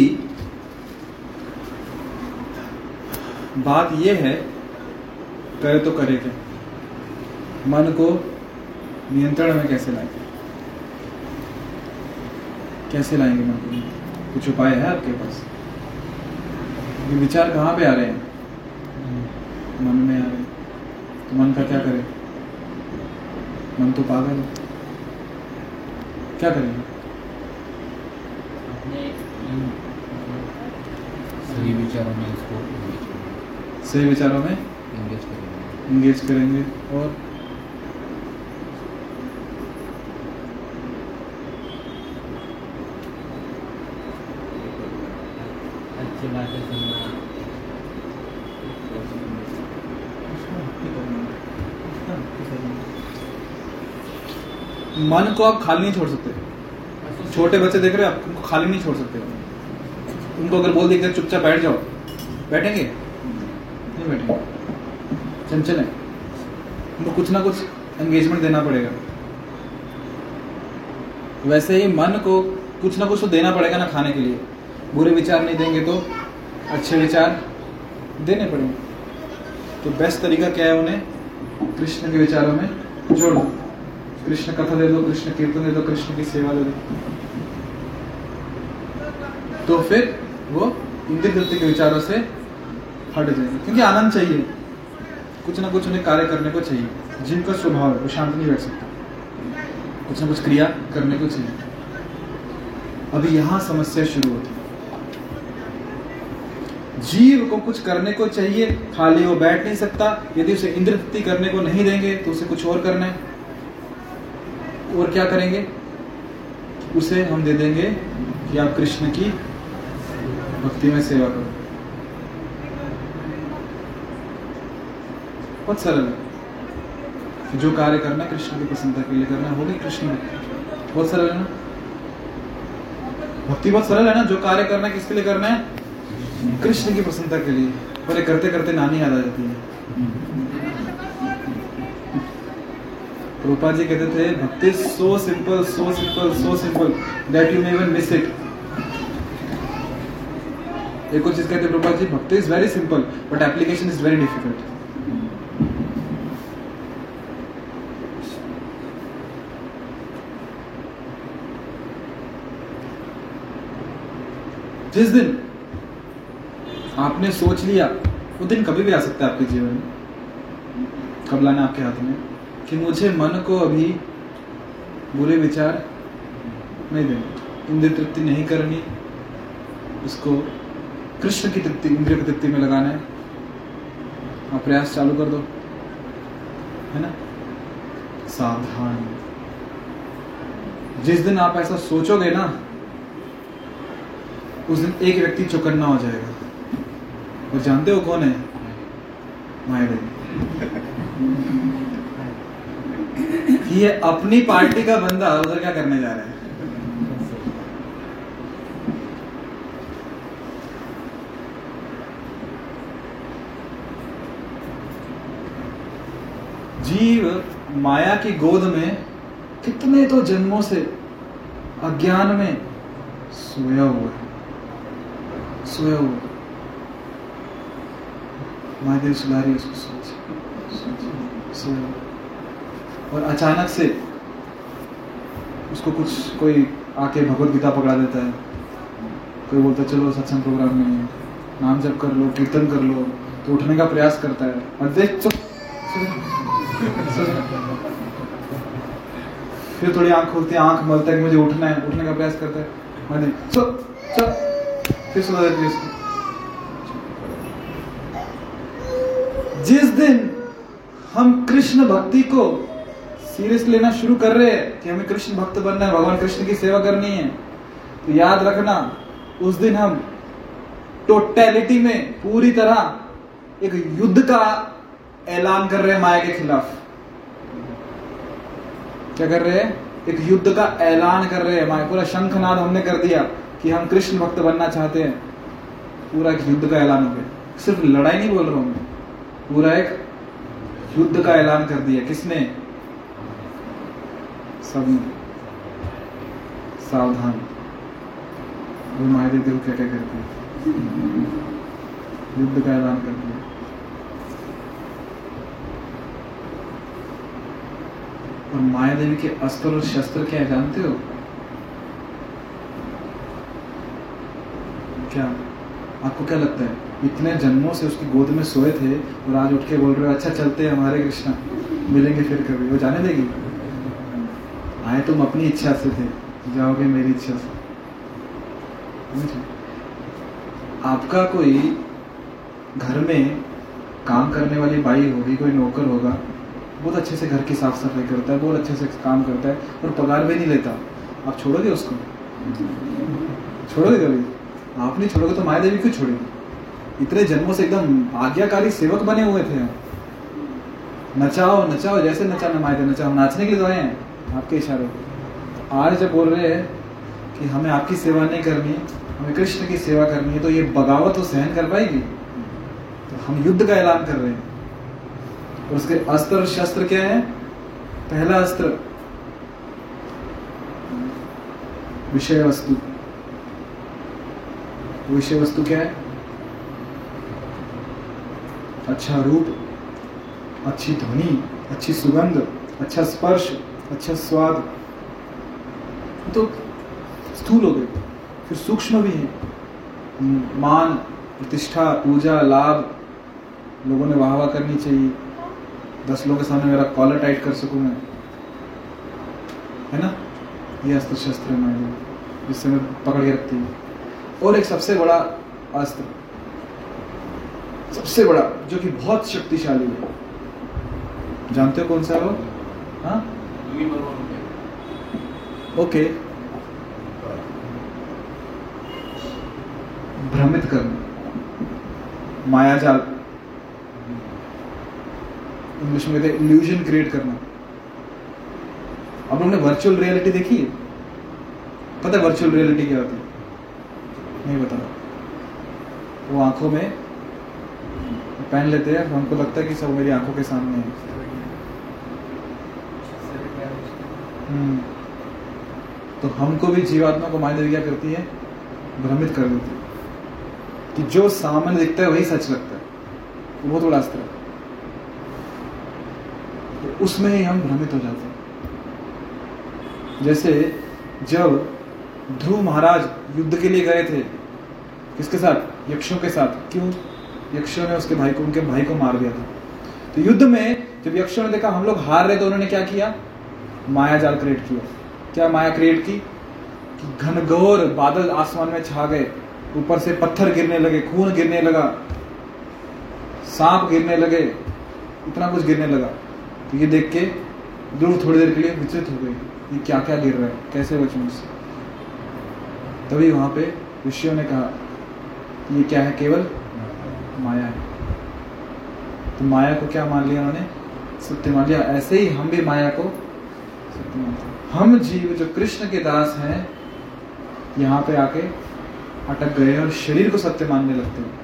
Speaker 1: बात यह है करे तो करे क्या? मन को नियंत्रण में कैसे लाएँगे कैसे लाएँगे मन को? कुछ उपाय है आपके पास? ये विचार कहाँ पे आ रहे हैं? मन में आ रहे हैं। तो मन का क्या करें? मन तो पागल है। क्या करेंगे
Speaker 3: सही विचारों में इसको
Speaker 1: सही विचारों में?
Speaker 3: करेंगे
Speaker 1: इंगेज करेंगे और
Speaker 2: अच्छी बातें सुनना
Speaker 1: मन को आप खाली नहीं छोड़ सकते। छोटे बच्चे देख रहे हैं आप उनको खाली नहीं छोड़ सकते। उनको अगर बोल दिया चुपचाप बैठ जाओ बैठेंगे? नहीं बैठेंगे। चंचल है उनको कुछ ना कुछ एंगेजमेंट देना पड़ेगा। वैसे ही मन को कुछ ना कुछ तो देना पड़ेगा ना खाने के लिए। बुरे विचार नहीं देंगे तो अच्छे विचार देने पड़ेंगे। तो बेस्ट तरीका क्या है उन्हें? कृष्ण के विचारों में जोड़ो कृष्ण कथा दे दो, कृष्ण कीर्तन दे दो, कृष्ण की सेवा दे दो। तो फिर वो इंद्र के विचारों से हट जाएँगे। क्योंकि आनंद चाहिए। कुछ ना कुछ उन्हें कार्य करने को चाहिए, जिनका स्वभाव है, वो शांत नहीं बैठ सकता। कुछ ना कुछ क्रिया करने को चाहिए। अभी यहाँ समस्या शुरू होती है। जीव को कुछ करने को चाहिए, खाली वो बैठ नहीं सकता, यदि उसे इंद्रवृत्ति करने को नहीं देंगे तो उसे कुछ और करना है। और क्या करेंगे? उसे हम दे देंगे कि आप कृष्ण की भक्ति में सेवा करो। बहुत सरल है। जो कार्य करना कृष्ण की प्रसन्नता के लिए करना है, होगी कृष्ण भक्ति बहुत सरल है ना? भक्ति बहुत सरल है ना? जो कार्य करना किसके लिए करना है? कृष्ण की प्रसन्नता के लिए। पर करते करते नानी याद आ जाती है। रूपा जी कहते थे भक्ति so simple so simple so simple that you may even miss it एक और चीज़ कहते हैं रूपा जी भक्ति is very simple but application is very difficult जिस दिन आपने सोच लिया वो दिन कभी भी आ सकता है आपके जीवन में। कब लाना आपके हाथ में? कि मुझे मन को अभी बुरे विचार नहीं देने इंद्रिय तृप्ति नहीं करनी, उसको कृष्ण की तृप्ति इंद्रिय की तृप्ति में लगाना है। आप प्रयास चालू कर दो। है ना? सावधान। जिस दिन आप ऐसा सोचोगे ना उस दिन एक व्यक्ति चौकन्ना हो जाएगा। और जानते हो कौन है? माया देवी ये अपनी पार्टी का बंदा उधर क्या करने जा रहा है? जीव माया की गोद में कितने तो जन्मों से अज्ञान में सोया हुआ है। है। महादेव है उसको सोच हुआ। और अचानक से उसको कुछ कोई आके भगवत गीता पकड़ा देता है। कोई बोलता चलो, सत्संग प्रोग्राम में नाम जप कर लो, कीर्तन कर लो। तो उठने का प्रयास करता है। और देख, चुप। फिर थोड़ी आँख खोलती है, आँख मलता है कि मुझे उठना है, उठने का प्रयास करता है। मैंने चो चो सुना देती है उसको। जिस दिन हम कृष्ण भक्ति को सीरियस लेना शुरू कर रहे हैं कि हमें कृष्ण भक्त बनना है, भगवान कृष्ण की सेवा करनी है तो याद रखना, उस दिन हम टोटैलिटी में पूरी तरह एक युद्ध का ऐलान कर रहे हैं माया के खिलाफ। क्या कर रहे हैं? एक युद्ध का ऐलान कर रहे हैं माया। पूरा शंखनाद हमने कर दिया। कि हम कृष्ण भक्त बनना चाहते हैं। पूरा एक युद्ध का ऐलान हो गया। सिर्फ़ लड़ाई नहीं बोल रहा हूँ मैं। पूरा एक युद्ध का ऐलान कर दिया। किसने? सबने। सावधान। माया क्या क्या करते युद्ध का ऐलान कर दिया। और माया देवी के अस्त्र और शस्त्र क्या जानते हो? क्या? आपको क्या लगता है? इतने जन्मों से उसकी गोद में सोए थे और आज उठ के बोल रहे हो अच्छा चलते हैं, हमारे कृष्णा। मिलेंगे फिर कभी। वो जाने देगी। आए तुम अपनी इच्छा से थे, जाओगे मेरी इच्छा से। आपका कोई घर में काम करने वाली बाई होगी, कोई नौकर होगा, बहुत अच्छे से घर की साफ़ सफ़ाई करता है, बहुत अच्छे से काम करता है और पगार भी नहीं लेता। आप छोड़ोगे उसको? छोड़ोगे कभी? आप नहीं छोड़ोगे तो माया देवी क्यों छोड़ेगी। इतने जन्मों से एकदम आज्ञाकारी सेवक बने हुए थे नचाओ नचाओ, जैसे नचाना माए थे नचाओ। नाचने के लिए तो हैं आपके इशारों तो आज जब बोल रहे हैं कि हमें आपकी सेवा नहीं करनी, हमें कृष्ण की सेवा करनी है तो ये बगावत वो सहन कर पाएगी? तो हम युद्ध का ऐलान कर रहे हैं। और उसके अस्त्र, शस्त्र क्या है? पहला अस्त्र। विषय वस्तु। विषय वस्तु क्या है? अच्छा रूप, अच्छी ध्वनि, अच्छी सुगंध अच्छा स्पर्श अच्छा स्वाद। तो स्थूल हो गए, फिर सूक्ष्म भी है। मान, प्रतिष्ठा, पूजा, लाभ, लोगों ने वाह वाह करनी चाहिए। दस लोगों के सामने मेरा कॉलर टाइट कर सकूँ मैं? है ना? ये अस्त्र शस्त्र है जिससे मैं पकड़ के रखती हूँ। और एक सबसे बड़ा अस्त्र सबसे बड़ा, जो कि बहुत शक्तिशाली है। जानते हो कौन सा वो? हाँ? ओके। भ्रमित करना मायाजाल। इंग्लिश में इल्यूजन क्रिएट करना। अब हमने वर्चुअल रियलिटी देखी है? पता है वर्चुअल रियलिटी क्या होती है? नहीं पता वो आँखों में पहन लेते हैं, हमको लगता है कि सब मेरी आँखों के सामने है। हम्म। तो हमको भी जीवात्मा को देवी क्या करती है, भ्रमित कर देती है। कि जो सामान्य दिखता है, वही सच लगता है। वो थोड़ा अस्त्र तो उसमें ही हम भ्रमित हो जाते हैं। जैसे जब ध्रुव महाराज युद्ध के लिए गए थे किसके साथ? यक्षों के साथ। क्यों? यक्षों ने उसके भाई को, उनके भाई को मार दिया था। तो युद्ध में जब यक्षों ने देखा हम लोग हार रहे तो उन्होंने क्या किया? माया जाल क्रिएट किया। क्या माया क्रिएट की? कि घनघोर बादल आसमान में छा गए। ऊपर से पत्थर गिरने लगे, खून गिरने लगा। सांप गिरने लगे। इतना कुछ गिरने लगा। तो ये देख के ध्रुव थोड़ी देर के लिए विचलित हो गए। ये क्या क्या गिर रहा है? कैसे बचूं इससे तभी वहाँ पे ऋषियों ने कहा ये क्या है? केवल माया है। तो माया को क्या मान लिया उन्होंने? सत्य मान लिया। ऐसे ही हम भी माया को सत्य मानते हम जीव, जो कृष्ण के दास हैं, यहाँ पे आके अटक गए और शरीर को सत्य मानने लगते हैं।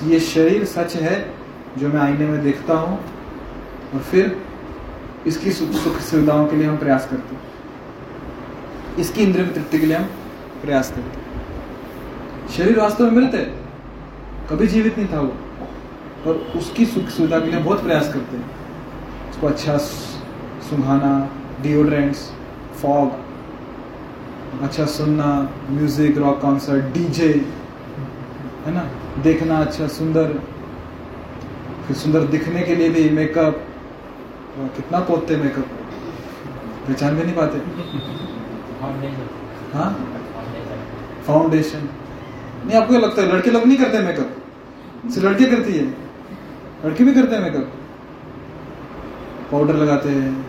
Speaker 1: कि ये शरीर सच है, जो मैं आईने में देखता हूँ, और फिर इसकी सुख सुख सुविधाओं के लिए हम प्रयास करते हैं। इसकी इंद्रिय तृप्ति के लिए हम प्रयास करते हैं। शरीर वास्तव में मिलते कभी जीवित नहीं था वो। और उसकी सुख सुविधा के लिए बहुत प्रयास करते हैं। उसको अच्छा सुंघाना डिओड्रेंट्स फॉग अच्छा सुनना म्यूज़िक रॉक कॉन्सर्ट डीजे है ना? देखना अच्छा सुंदर। फिर सुंदर दिखने के लिए भी मेकअप कितना पोतते मेकअप पहचान भी नहीं पाते। हाँ? फाउंडेशन नहीं, आपको लगता है, लड़के लोग नहीं करते मेकअप सिर्फ़ लड़की करती है। लड़के भी करते हैं मेकअप पाउडर लगाते हैं।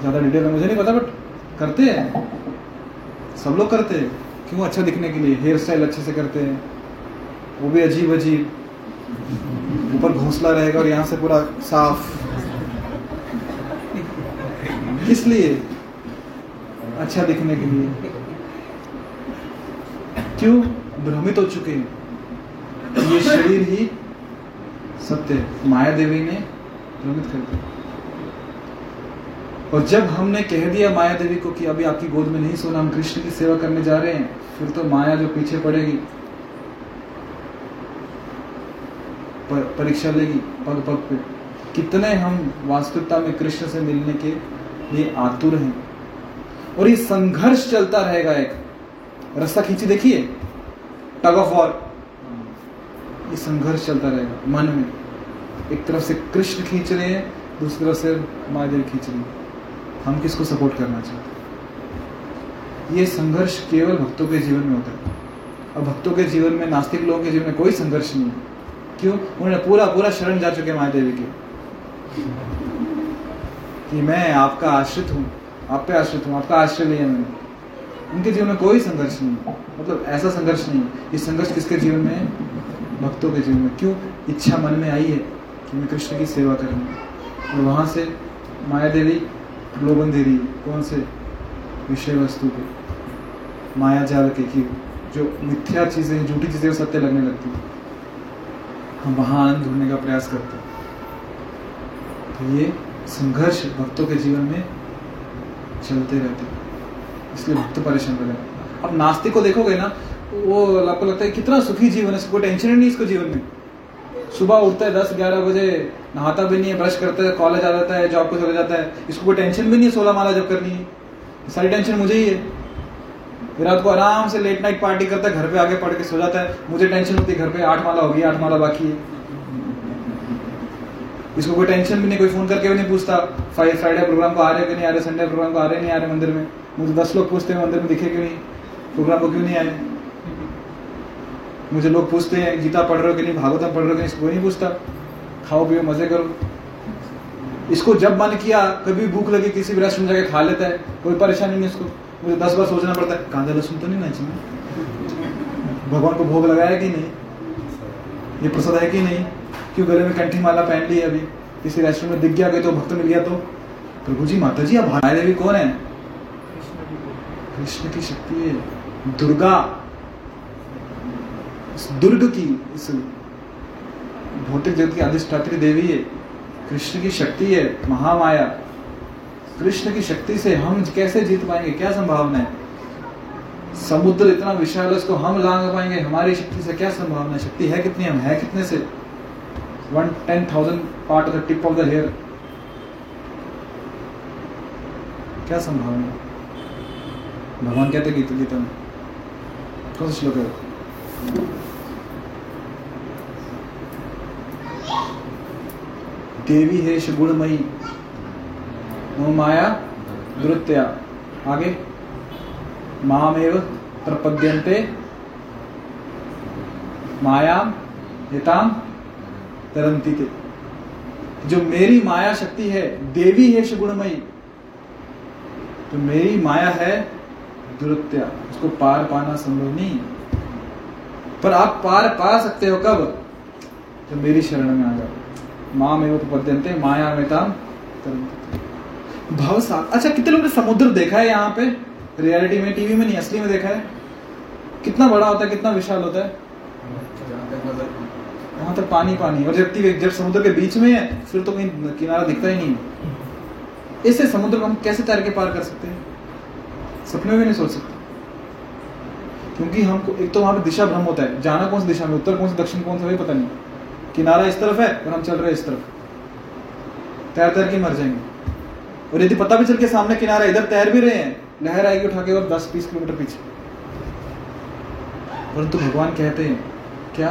Speaker 1: ज़्यादा डिटेल में मुझे नहीं पता बट करते हैं। सब लोग करते हैं। क्यों? अच्छा दिखने के लिए। हेयर स्टाइल अच्छे से करते हैं। वो भी अजीब अजीब। ऊपर घोंसला रहेगा और यहाँ से पूरा साफ़। किस लिए? अच्छा दिखने के लिए। क्यों? भ्रमित हो चुके हैं। ये शरीर ही सत्य माया देवी ने भ्रमित कर दिया। और जब हमने कह दिया माया देवी को कि अभी आपकी गोद में नहीं सोना हम कृष्ण की सेवा करने जा रहे हैं फिर तो माया जो पीछे पड़ेगी पर, परीक्षा लेगी पग पग पे। कितने हम वास्तविकता में कृष्ण से मिलने के लिए आतुर हैं। और ये संघर्ष चलता रहेगा एक। रास्ता खींची देखिए। टग ऑफ़ वॉर ये संघर्ष चलता रहेगा, मन में। एक तरफ़ से कृष्ण खींच रहे हैं, दूसरी तरफ़ से महादेव खींच रही है। हम किसको सपोर्ट करना चाहते हैं? ये संघर्ष केवल भक्तों के जीवन में होता है। और भक्तों के जीवन में, नास्तिक लोगों के जीवन में कोई संघर्ष नहीं है। क्यों? उन्होंने पूरा पूरा शरण जा चुके महादेवी के। कि मैं आपका आश्रित हूँ, आप पे आश्रित हूँ, आपका आश्रय लिया मैंने। उनके जीवन में कोई संघर्ष नहीं मतलब ऐसा संघर्ष नहीं ये संघर्ष किसके जीवन में भक्तों के जीवन में। क्यों? इच्छा मन में आई है कि मैं कृष्ण की सेवा करूँ। और वहाँ से माया देवी, प्रलोभन दे रही कौन से विषय वस्तु के? माया जाल के कि जो मिथ्या चीज़ें, झूठी चीज़ें सत्य लगने लगती हम वहाँ आनंद ढूँढने का प्रयास करते हैं। तो ये संघर्ष भक्तों के जीवन में चलते रहते हैं। इसलिए भक्त परेशान हो अब नास्तिक को देखोगे ना, वो आपको लगता है कितना सुखी जीवन है इसको टेंशन ही नहीं इसको जीवन में। सुबह उठता है दस ग्यारह बजे, नहाता भी नहीं है ब्रश करता है कॉलेज आ जाता है जॉब को चला जाता है। इसको कोई टेंशन भी नहीं है, सोलह माला जब करनी है। सारी टेंशन मुझे ही है। रात को आराम से लेट नाइट पार्टी करता है, घर पे आगे पढ़ के सो जाता है। मुझे टेंशन होती है, घर पे आठ माला होगी, आठ माला बाकी है। इसको कोई टेंशन भी नहीं, कोई फ़ोन करके भी नहीं पूछता। फ्राइडे प्रोग्राम को आ रहे कि नहीं आ रहे संडे प्रोग्राम को आ रहे नहीं आ रहे मंदिर में। मुझे दस लोग पूछते हैं, मंदिर में दिखे क्यों नहीं? प्रोग्राम को क्यों नहीं आए? मुझे लोग पूछते हैं, गीता पढ़ रहे हो कि नहीं, भागवतम पढ़ रहे हो कि नहीं? कोई नहीं पूछता। खाओ, पियो, मज़े करो। इसको जब मन किया, कभी भूख लगी, किसी भी रेस्टोरेंट जाके खा लेता है, कोई परेशानी नहीं इसको मुझे दस बार सोचना पड़ता है कांदा लहसुन तो नहीं ना भगवान को भोग लगाया कि नहीं? ये प्रसाद है कि नहीं? क्यों गले में कंठी माला पहन ली अभी? किसी रेस्टोरेंट में दिख गया तो भक्त मिल गया तो? प्रभु जी माता जी अब भाई देवी कौन है? कृष्ण की शक्ति है। दुर्गा। इस दुर्ग की इस भौतिक जगत की अधिष्ठात्री देवी है। कृष्ण की शक्ति है, महामाया। कृष्ण की शक्ति से हम कैसे जीत पाएँगे? क्या संभावना है? समुद्र इतना विशाल है, उसको हम लांग पाएँगे। हमारी शक्ति से क्या संभावना है? शक्ति है कितनी? हम है कितने से? One ten thousand part of the tip of the hair क्या संभावना है? भगवान कहते गीता गीता में। कौन सा श्लोक है? देवी है गुणमयी नो माया दुरुत्या। आगे। मामेव प्रपद्यन्ते मायाम हिताम तरंती ते। जो मेरी माया शक्ति है, देवी है गुणमयी तो मेरी माया है दुरुत्या उसको पार पाना संभव नहीं। पर आप पार पा सकते हो कब? जब मेरी शरण में आ जाओ। माँ में पद्यंते माया में ताम भाव अच्छा कितने लोगों ने समुद्र देखा है यहाँ पे? रियलिटी में, टीवी में नहीं, असली में देखा है। कितना बड़ा होता है, कितना विशाल होता है? वहाँ तक पानी पानी। और जब जब समुद्र के बीच में है, फिर तो कहीं किनारा दिखता ही नहीं इससे समुद्र को हम कैसे तैर के पार कर सकते हैं? सपने में नहीं सोच सकते। क्योंकि हमको, एक तो वहाँ पे दिशा भ्रम होता है। जाना कौन सी दिशा में, उत्तर कौन सी, दक्षिण कौन सा, वही पता नहीं। किनारा इस तरफ़ है और हम चल रहे इस तरफ़। तैर तैर के मर जाएँगे। और यदि पता भी चल के सामने किनारा, इधर तैर भी रहे हैं लहर आएगी उठा के और दस बीस किलोमीटर पीछे। परंतु भगवान कहते हैं, क्या?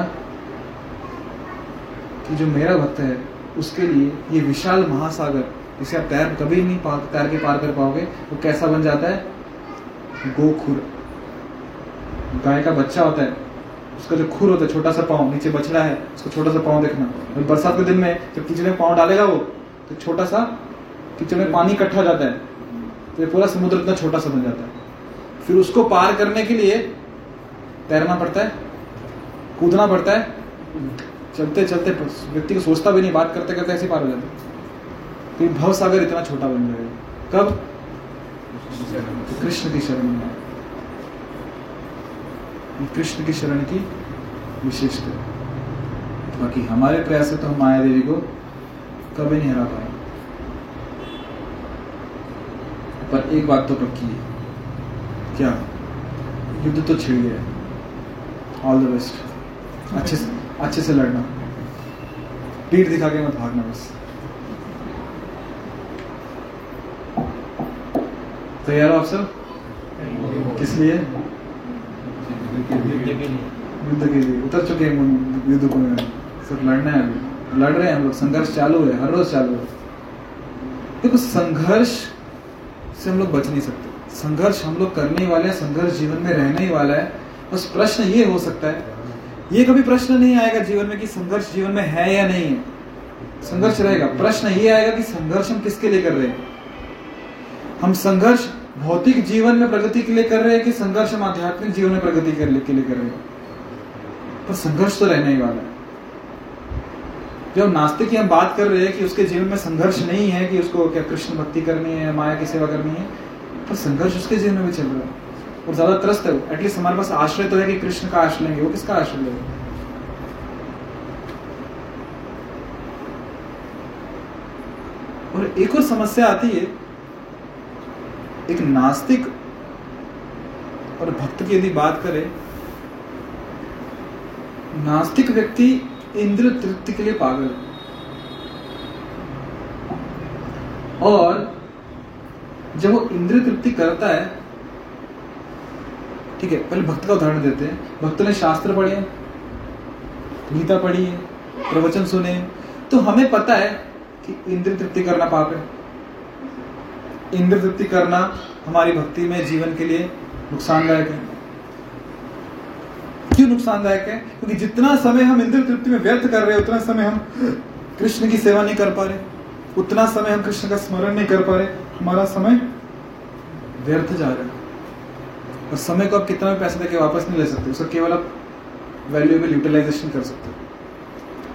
Speaker 1: कि जो मेरा भक्त है, उसके लिए ये विशाल महासागर जिसे आप तैर कभी नहीं तैर के पार कर पाओगे, वो कैसा बन जाता है? गोखुर। गाय का बच्चा होता है, उसका जो खुर होता है, छोटा सा पाँव, नीचे बछड़ा है, उसका छोटा सा पाँव देखना। और बरसात के दिन में जब कीचड़ में पाँव डालेगा वो तो छोटा सा कीचड़ में पानी इकट्ठा हो जाता है। तो ये पूरा समुद्र इतना छोटा सा बन जाता है। फिर उसको पार करने के लिए तैरना पड़ता है, कूदना पड़ता है। चलते चलते व्यक्ति को सोचता भी नहीं, बात करते करते ऐसे पार हो जाता है। तो भव सागर इतना छोटा बन जाएगा। कब? कृष्ण की शरण में कृष्ण की शरण की विशेषता बाकी हमारे प्रयास से तो हम माया देवी को कभी नहीं हरा पाए पर एक बात तो पक्की है क्या युद्ध तो छिड़ गया ऑल द बेस्ट अच्छे से अच्छे से लड़ना पीठ दिखा के मत भागना बस तैयार आप सब? किस लिए? युद्ध के लिए। उतर चुके हैं युद्ध को सिर्फ़ लड़ना है अभी। लड़ रहे हैं हम लोग। संघर्ष चालू है। हर रोज चालू है। देखो, संघर्ष से हम लोग बच नहीं सकते। संघर्ष हम लोग करने वाले हैं। संघर्ष जीवन में रहने ही वाला है। बस प्रश्न ये हो सकता है। ये कभी प्रश्न नहीं आएगा जीवन में कि संघर्ष जीवन में है या नहीं है। संघर्ष रहेगा। प्रश्न ये आएगा कि संघर्ष हम किसके लिए कर रहे हैं? हम संघर्ष भौतिक जीवन में प्रगति के लिए कर रहे हैं कि संघर्ष हम आध्यात्मिक जीवन में प्रगति के लिए कर रहे हैं? पर संघर्ष तो रहने ही वाला है। जो नास्तिक की हम बात कर रहे हैं कि उसके जीवन में संघर्ष नहीं है कि उसको क्या कृष्ण भक्ति करनी है माया की सेवा करनी है, पर संघर्ष उसके जीवन में चल रहा है। और ज़्यादा त्रस्त है एटलीस्ट हमारे पास आश्रय तो है कि कृष्ण का आश्रय लेंगे वो किसका आश्रय लेंगे और एक और समस्या आती है एक नास्तिक और भक्त की यदि बात करें, नास्तिक व्यक्ति इंद्र तृप्ति के लिए पागल और जब वो इंद्र तृप्ति करता है, ठीक है, पहले भक्त का उदाहरण देते हैं। भक्त ने शास्त्र पढ़े गीता पढ़ी है, प्रवचन सुने तो हमें पता है कि इंद्र तृप्ति करना पाप है। इंद्र तृप्ति करना हमारी भक्ति में जीवन के लिए नुकसानदायक है। क्यों नुकसानदायक है? क्योंकि जितना समय हम इंद्र तृप्ति में व्यर्थ कर रहे हैं, उतना समय हम कृष्ण की सेवा नहीं कर पा रहे। उतना समय हम कृष्ण का स्मरण नहीं कर पा रहे। हमारा समय व्यर्थ जा रहा है। और समय को आप कितना भी पैसे देके वापस नहीं ले सकते, उसका केवल आप वैल्यूएबल यूटिलाइजेशन कर सकते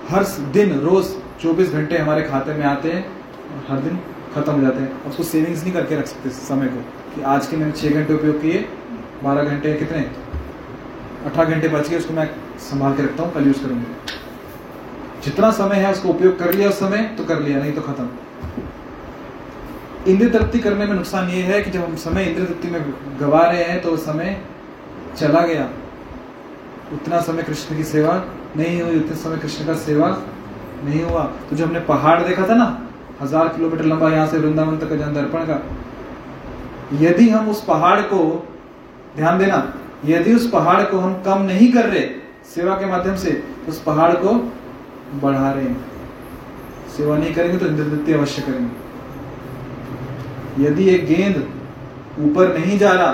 Speaker 1: हर दिन, रोज 24 घंटे हमारे खाते में आते हैं और हर दिन। खत्म हो जाते हैं। उसको सेविंग्स नहीं करके रख सकते समय को कि आज के मैंने छह घंटे उपयोग किए, बारह घंटे कितने? अठारह घंटे बच गए, उसको मैं संभाल के रखता हूँ, कल यूज़ करूँगा। जितना समय है उसको उपयोग कर लिया उस समय तो कर लिया, नहीं तो खत्म। इंद्र तृप्ति करने में नुकसान ये है कि जब हम समय इंद्र तृप्ति में गवा रहे हैं तो समय चला गया। उतना समय कृष्ण की सेवा नहीं हुई, उतने समय कृष्ण का सेवा नहीं हुआ। तो जो हमने पहाड़ देखा था ना हज़ार किलोमीटर लंबा यहाँ से वृंदावन तक का दर्पण का यदि हम उस पहाड़ को, ध्यान देना, यदि उस पहाड़ को हम कम नहीं कर रहे सेवा के माध्यम से तो उस पहाड़ को बढ़ा रहे हैं। सेवा नहीं करेंगे तो इंद्रदत्ति अवश्य करेंगे। यदि एक गेंद ऊपर नहीं जा रहा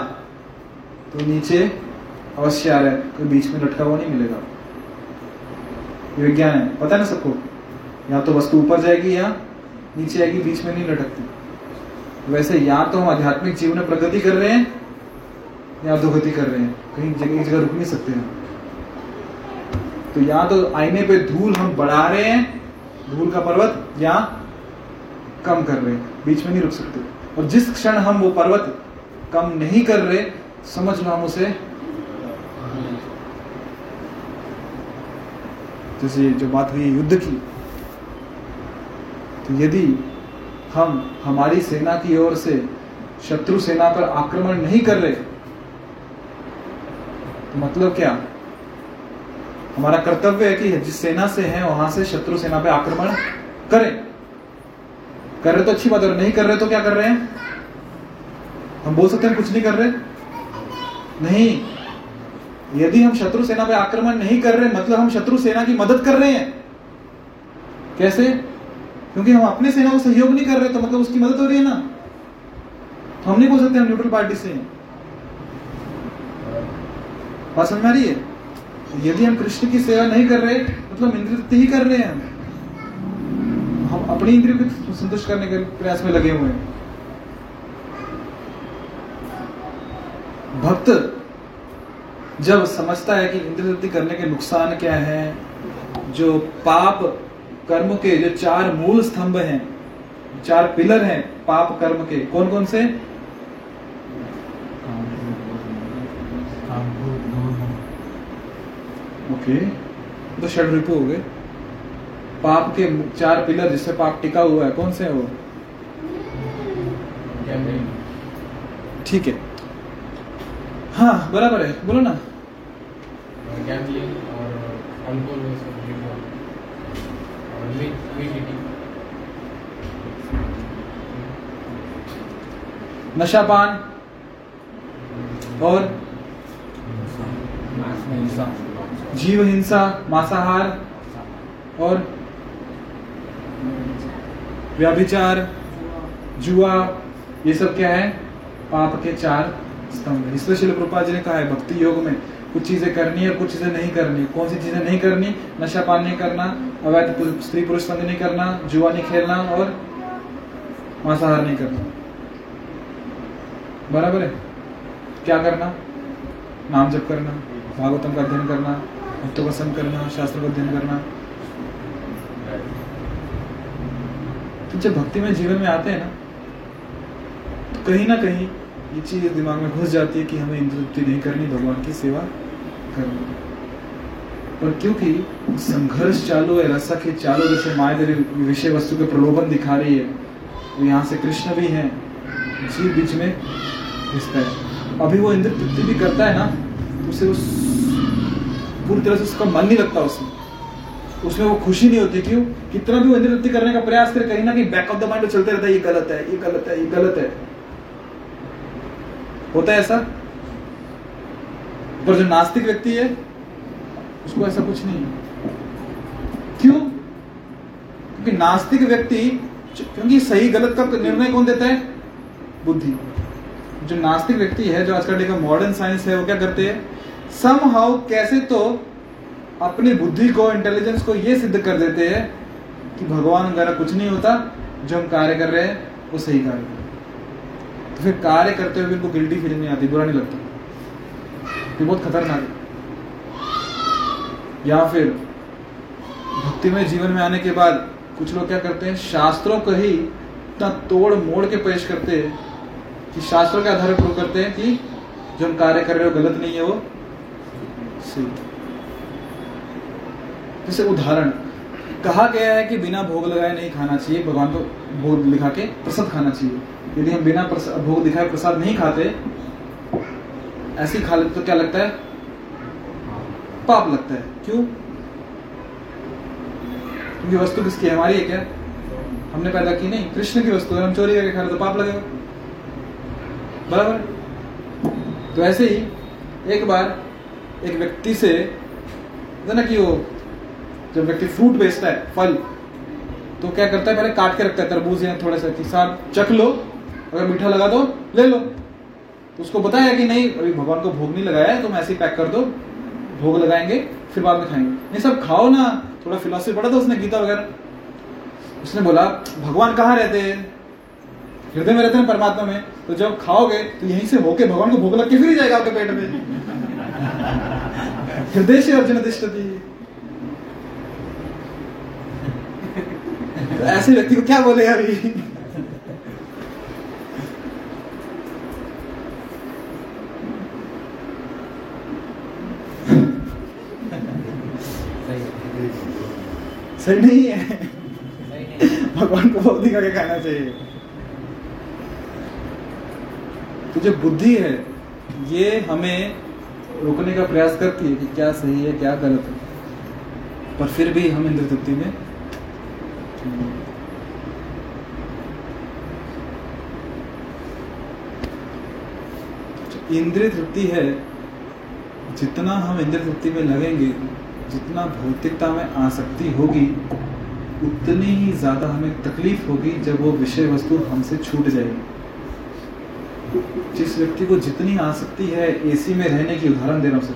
Speaker 1: तो नीचे अवश्य आ रहा है कोई बीच में लटका हुआ नहीं मिलेगा। ये विज्ञान है, पता है ना सबको? या तो वस्तु ऊपर जाएगी या नीचे आएगी, बीच में नहीं लटकती। वैसे या तो हम आध्यात्मिक जीवन में प्रगति कर रहे हैं, या अधोगति कर रहे हैं। कहीं जगह जगह रुक नहीं सकते हैं। तो या तो आईने पे धूल हम बढ़ा रहे हैं, धूल का पर्वत, या कम कर रहे हैं, बीच में नहीं रुक सकते। और जिस क्षण हम वो पर्वत कम नहीं कर रहे, समझ लो हम उसे जैसे जो बात हुई युद्ध की यदि हम हमारी सेना की ओर से शत्रु सेना पर आक्रमण नहीं कर रहे तो मतलब क्या? हमारा कर्तव्य है कि जिस सेना से है, वहाँ से शत्रु सेना पे आक्रमण करें। कर रहे तो अच्छी बात है नहीं कर रहे तो क्या कर रहे हैं? हम बोल सकते हैं कुछ नहीं कर रहे? नहीं। यदि हम शत्रु सेना पे आक्रमण नहीं कर रहे मतलब हम शत्रु सेना की मदद कर रहे हैं। कैसे? क्योंकि हम अपने सेना को सहयोग नहीं कर रहे तो मतलब उसकी मदद हो रही है ना? तो हम नहीं बोल सकते हम न्यूट्रल पार्टी से बात समझ में आ रही है? यदि हम कृष्ण की सेवा नहीं कर रहे मतलब इंद्र ही कर रहे हैं। हम अपनी इंद्रियों को संतुष्ट करने के प्रयास में लगे हुए हैं। भक्त जब समझता है कि इंद्र तृप्ति करने के नुकसान क्या है, जो पाप कर्म के जो चार मूल स्तंभ हैं, चार पिलर हैं पाप कर्म के कौन कौन से? ओके तो षड रिपु हो गए। पाप के चार पिलर जिससे पाप टिका हुआ है, कौन से है वो? ठीक है। हाँ बराबर है, बोलो ना।
Speaker 2: और सब ड्रिंक और?
Speaker 1: जीव हिंसा मांसाहार। और? व्याभिचार जुआ ये सब क्या है? पाप के चार स्तंभ। इसलिए शिल प्रभुपाद जी ने कहा है भक्ति योग में कुछ चीज़ें करनी है कुछ चीज़ें नहीं करनी। कौन सी चीज़ें नहीं करनी? नशा पान नहीं करना। अवैध स्त्री पुरुष संग नहीं करना, जुआ नहीं खेलना और मांसाहार नहीं करना। बराबर है? क्या करना? नाम जप करना, भागवतम का अध्ययन करना, भक्तों का संग करना, शास्त्र का अध्ययन करना। तो जब भक्ति में जीवन में आते हैं ना तो कहीं ना कहीं ये चीज़ दिमाग में घुस जाती है कि हमें इंद्र तृप्ति नहीं करनी, भगवान की सेवा करनी। और क्योंकि संघर्ष चालू है, रसा के चालू जैसे माया देवी विषय वस्तु के प्रलोभन दिखा रही है तो यहाँ से कृष्ण भी हैं जीव बीच में घुसता है। अभी वो इंद्र तृप्ति भी करता है ना तो उसे उस पूरी तरह से उसका मन नहीं लगता उसमें। उसमें वो खुशी नहीं होती क्यों कितना भी वो इंद्र तृप्ति करने का प्रयास करे, कहीं ना कहीं बैक ऑफ़ द माइंड चलते रहता है, ये गलत है, ये गलत है, ये गलत है। होता है ऐसा? पर जो नास्तिक व्यक्ति है उसको ऐसा कुछ नहीं है। क्यों? क्योंकि नास्तिक व्यक्ति, क्योंकि सही गलत का निर्णय कौन देता है? बुद्धि। जो नास्तिक व्यक्ति है, जो आजकल का मॉडर्न साइंस है, वो क्या करते हैं? सम हाउ कैसे तो अपनी बुद्धि को इंटेलिजेंस को ये सिद्ध कर देते हैं कि भगवान वगैरह कुछ नहीं होता, जो हम कार्य कर रहे हैं, वो सही कार्य कर तो फिर कार्य करते हुए उनको गिल्टी फीलिंग नहीं आती, बुरा नहीं लगता। ये बहुत खतरनाक है। या फिर भक्ति में जीवन में आने के बाद कुछ लोग क्या करते हैं? शास्त्रों को ही इतना तोड़ मोड़ के पेश करते हैं कि शास्त्रों के आधार पर करते हैं कि जो हम कार्य कर रहे हो, गलत नहीं है वो। जैसे उदाहरण, कहा गया है कि बिना भोग लगाए नहीं खाना चाहिए, भगवान को भोग लिखा के प्रसाद खाना चाहिए। यदि हम बिना भोग दिखाए प्रसाद नहीं खाते, ऐसे खा लेते तो क्या लगता है? पाप लगता है। क्यों? क्योंकि वस्तु किसकी है? हमारी है क्या? हमने पैदा की नहीं। कृष्ण की वस्तु है। हम चोरी करके खा रहे तो पाप लगेगा। बराबर? तो ऐसे ही एक बार एक व्यक्ति से ना कि वो जब व्यक्ति फ्रूट बेचता है, फल तो क्या करता है? पहले काट के रखता है, तरबूज या थोड़ा सा कि साहब चख लो, अगर मीठा लगा दो ले लो। तो उसको बताया कि नहीं, अभी भगवान को भोग नहीं लगाया है, तुम ऐसे ही पैक कर दो। भोग लगाएँगे, फिर बाद में खाएँगे। नहीं, सब खाओ ना, थोड़ा फिलोसफी पढ़ा था उसने, गीता वगैरह। उसने बोला, भगवान कहाँ रहते हैं? हृदय में रहते हैं परमात्मा में तो जब खाओगे तो यहीं से होके भगवान को भोग लग के फिर जाएगा आपके पेट में। हृदय से अर्जुन तिष्ठति तो ऐसे व्यक्ति को क्या बोले अभी सही नहीं है। भगवान को भोग दिखा के खाना चाहिए। तो जो बुद्धि है, ये हमें रोकने का प्रयास करती है कि क्या सही है, क्या गलत है। पर फिर भी हम इंद्र तृप्ति में इंद्रिय तृप्ति है, जितना हम इंद्र तृप्ति में लगेंगे जितना भौतिकता में आसक्ति होगी, उतनी ही ज़्यादा हमें तकलीफ़ होगी जब वो विषय वस्तु हमसे छूट जाएगी। जिस व्यक्ति को जितनी आसक्ति है एसी में रहने की उदाहरण दे रहा हूँ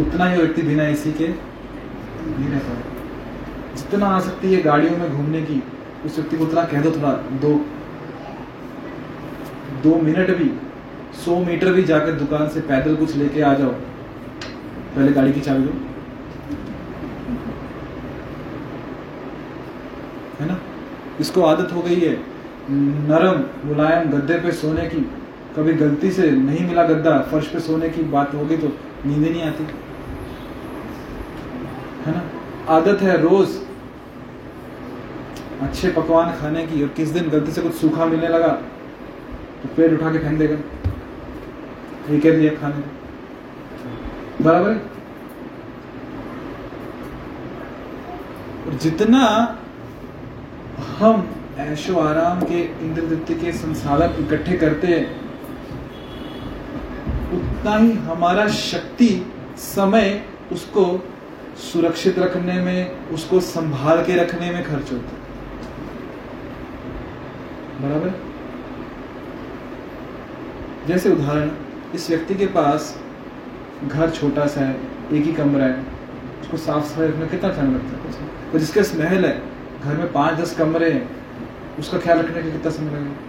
Speaker 1: उतना ही व्यक्ति बिना एसी के नहीं रह पाएगा। जितना आसक्ति है गाड़ियों में घूमने की, उस व्यक्ति को उतना कह दो थोड़ा, दो दो मिनट भी, सौ मीटर भी जाकर दुकान से पैदल कुछ लेके आ जाओ। पहले गाड़ी की चाबी दो। है ना? इसको आदत हो गई है। नरम, मुलायम गद्दे पे सोने की। कभी गलती से नहीं मिला गद्दा, फर्श पे सोने की बात होगी तो नींद नहीं आती। है ना? आदत है रोज। अच्छे पकवान खाने की। और किस दिन गलती से कुछ सूखा मिलने लगा तो पेट उठा के फेंक देगा। ये कह दिया खाने। को। बराबर है? और जितना हम ऐशो आराम के इंद्रदत्त के संसाधन इकट्ठे करते हैं, उतना ही हमारा शक्ति समय उसको सुरक्षित रखने में, उसको संभाल के रखने में खर्च होता है। बराबर? जैसे उदाहरण, इस व्यक्ति के पास घर छोटा सा है, एक ही कमरा है, उसको साफ़ सफ़ाई रखने कितना टाइम लगता है और जिसके महल है, घर में पाँच दस कमरे हैं, उसका ख्याल रखने का कितना समय लगेगा?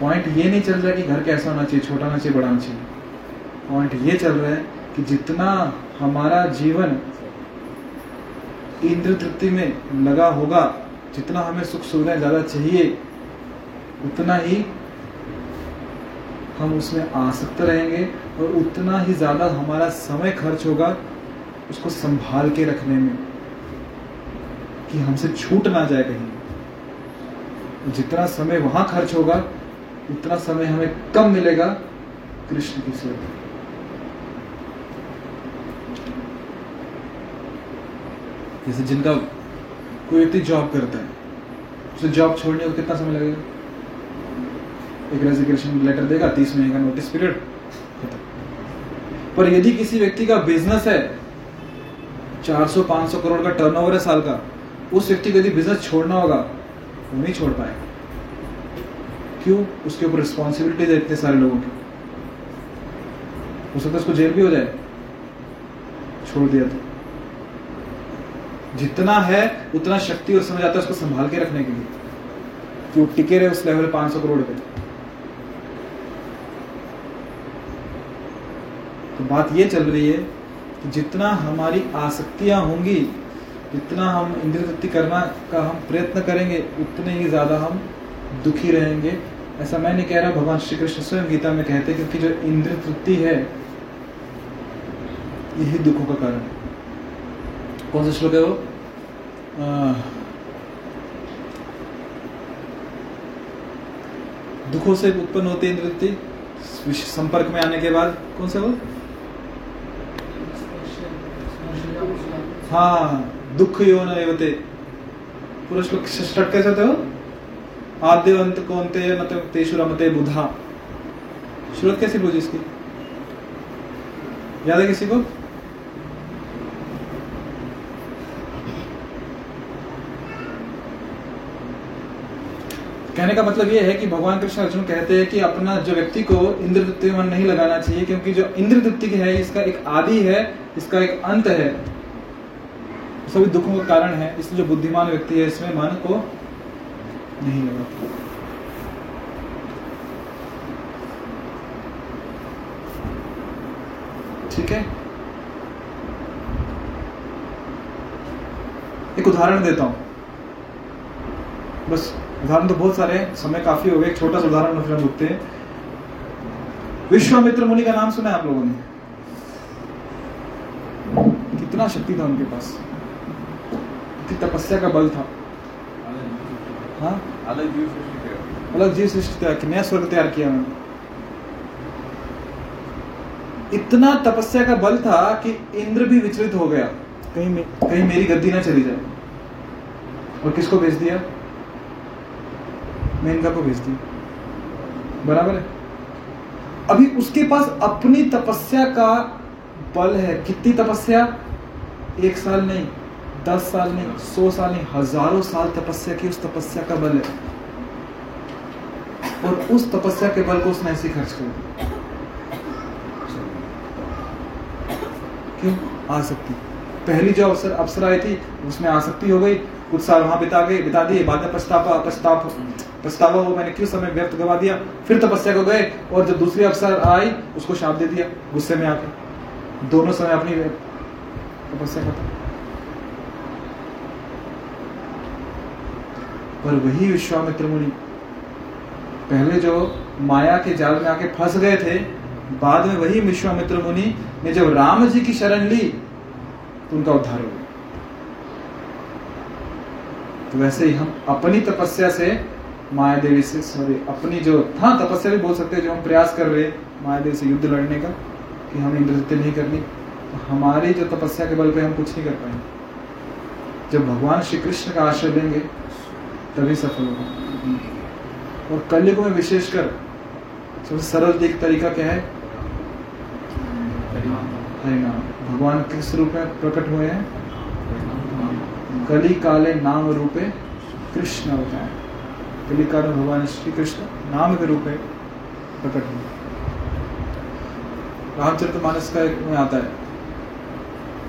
Speaker 1: पॉइंट ये नहीं चल रहा है कि घर कैसा होना चाहिए, छोटा होना चाहिए, बड़ा होना चाहिए। पॉइंट ये चल रहा है कि जितना हमारा जीवन इंद्र तृप्ति में लगा होगा, जितना हमें सुख सुविधाएँ ज़्यादा चाहिए, उतना ही हम उसमें आसक्त रहेंगे और उतना ही ज़्यादा हमारा समय खर्च होगा उसको संभाल के रखने में कि हमसे छूट ना जाए कहीं। जितना समय वहाँ खर्च होगा, उतना समय हमें कम मिलेगा कृष्ण की सेवा जैसे जिनका कोई व्यक्ति जॉब करता है, उसे जॉब छोड़ने को कितना समय लगेगा? एक रेजिग्नेशन लेटर देगा, तीस महीने का नोटिस पीरियड पर यदि किसी व्यक्ति का बिज़नेस है 400-500 करोड़ का टर्नओवर है साल का, उस व्यक्ति को यदि बिज़नेस छोड़ना होगा, वो नहीं छोड़ पाएगा। क्यों? उसके ऊपर रिस्पॉन्सिबिलिटी है इतने सारे लोगों की। हो सकता है उसको जेल भी हो जाए। छोड़ दिया तो। जितना है, उतना शक्ति और समझ आता है उसको संभाल के रखने के लिए। कि वो टिके रहे उस लेवल 500 करोड़ पे। तो बात ये चल रही है कि जितना हमारी आसक्तियाँ होंगी, जितना हम इंद्र तृप्ति करना का हम प्रयत्न करेंगे, उतने ही ज़्यादा हम दुखी रहेंगे। ऐसा मैं नहीं कह रहा, भगवान श्री कृष्ण स्वयं गीता में कहते हैं, क्योंकि जो इंद्र तृप्ति है, यही दुखों का कारण है। कौन सा श्लोक है वो? दुखों से उत्पन्न होते इंद्र तृप्ति संपर्क में आने के बाद। कौन सा वो? हाँ दुख यो नते पूरा श्लोक स्टार्ट कैसे होते हो? आद्यवंत कौनते न तो तेषु बुधा। शुरुआत कैसी बोझी इसकी? याद है किसी को? कहने का मतलब ये है कि भगवान कृष्ण अर्जुन कहते हैं कि अपना जो व्यक्ति को इंद्र तृप्ति मन नहीं लगाना चाहिए, क्योंकि जो इंद्र तृप्ति है, इसका एक आदि है, इसका एक अंत है। सभी दुखों का कारण है, इसलिए जो बुद्धिमान व्यक्ति है, इसमें मन को नहीं लगा। ठीक है? एक उदाहरण देता हूँ। बस, उदाहरण तो बहुत सारे समय काफ़ी हो गए एक छोटा सा उदाहरण फिर हम रुकते हैं। विश्वामित्र मुनि का नाम सुना है आप लोगों ने? कितना शक्ति था उनके पास। कितनी तपस्या का बल था? हाँ?
Speaker 4: अलग जीव सृष्टि
Speaker 1: अलग जीव सृष्टि तैयार की नया स्वर्ग तैयार किया उन्होंने इतना तपस्या का बल था कि इंद्र भी विचलित हो गया. कहीं मे, कहीं मेरी गद्दी ना चली जाए. और किसको भेज दिया? मेनका को भेज दिया. बराबर है? अभी उसके पास अपनी तपस्या का बल है. कितनी तपस्या? एक साल नहीं. दस साल नहीं, सौ साल नहीं, हज़ारों साल तपस्या की उस तपस्या का बल है। और उस तपस्या के बल को उसने ऐसे खर्च कर दिया। क्यों? आसक्ति पहली जो अवसर अवसर आई थी, उसमें आसक्ति हो गई। कुछ साल वहाँ बिता गए, बिता दिए, बाद में पछतावा पछताप पछतावा वो मैंने क्यों समय व्यर्थ गवा दिया? फिर तपस्या को गए, और जब दूसरी अवसर आई, उसको शाप दे दिया, गुस्से में आके। दोनों समय अपनी तपस्या खत्म। पर वही विश्वामित्र मुनि पहले जो माया के जाल में आके फंस गए थे, बाद में वही विश्वामित्र मुनि ने जब राम जी की शरण ली तो उनका उद्धार हो गया। तो वैसे ही हम अपनी तपस्या से माया देवी से सॉरी अपनी जो हाँ तपस्या भी बोल सकते हैं जो हम प्रयास कर रहे हैं माया देवी से युद्ध लड़ने का, कि हम इंद्रजित नहीं करनी। तो हमारी जो तपस्या के बल पे हम कुछ नहीं कर पाएँगे। जब भगवान श्री कृष्ण का आश्रय लेंगे तभी सफल होगा। और कलयुग में विशेषकर सबसे सरल एक तरीका क्या है? हरिनाम। भगवान किस रूप में प्रकट हुए हैं? कली काले नाम रूपे कृष्ण अवतार कली काल में भगवान श्री कृष्ण नाम के रूप में प्रकट हुए। रामचरित मानस का एक में आता है।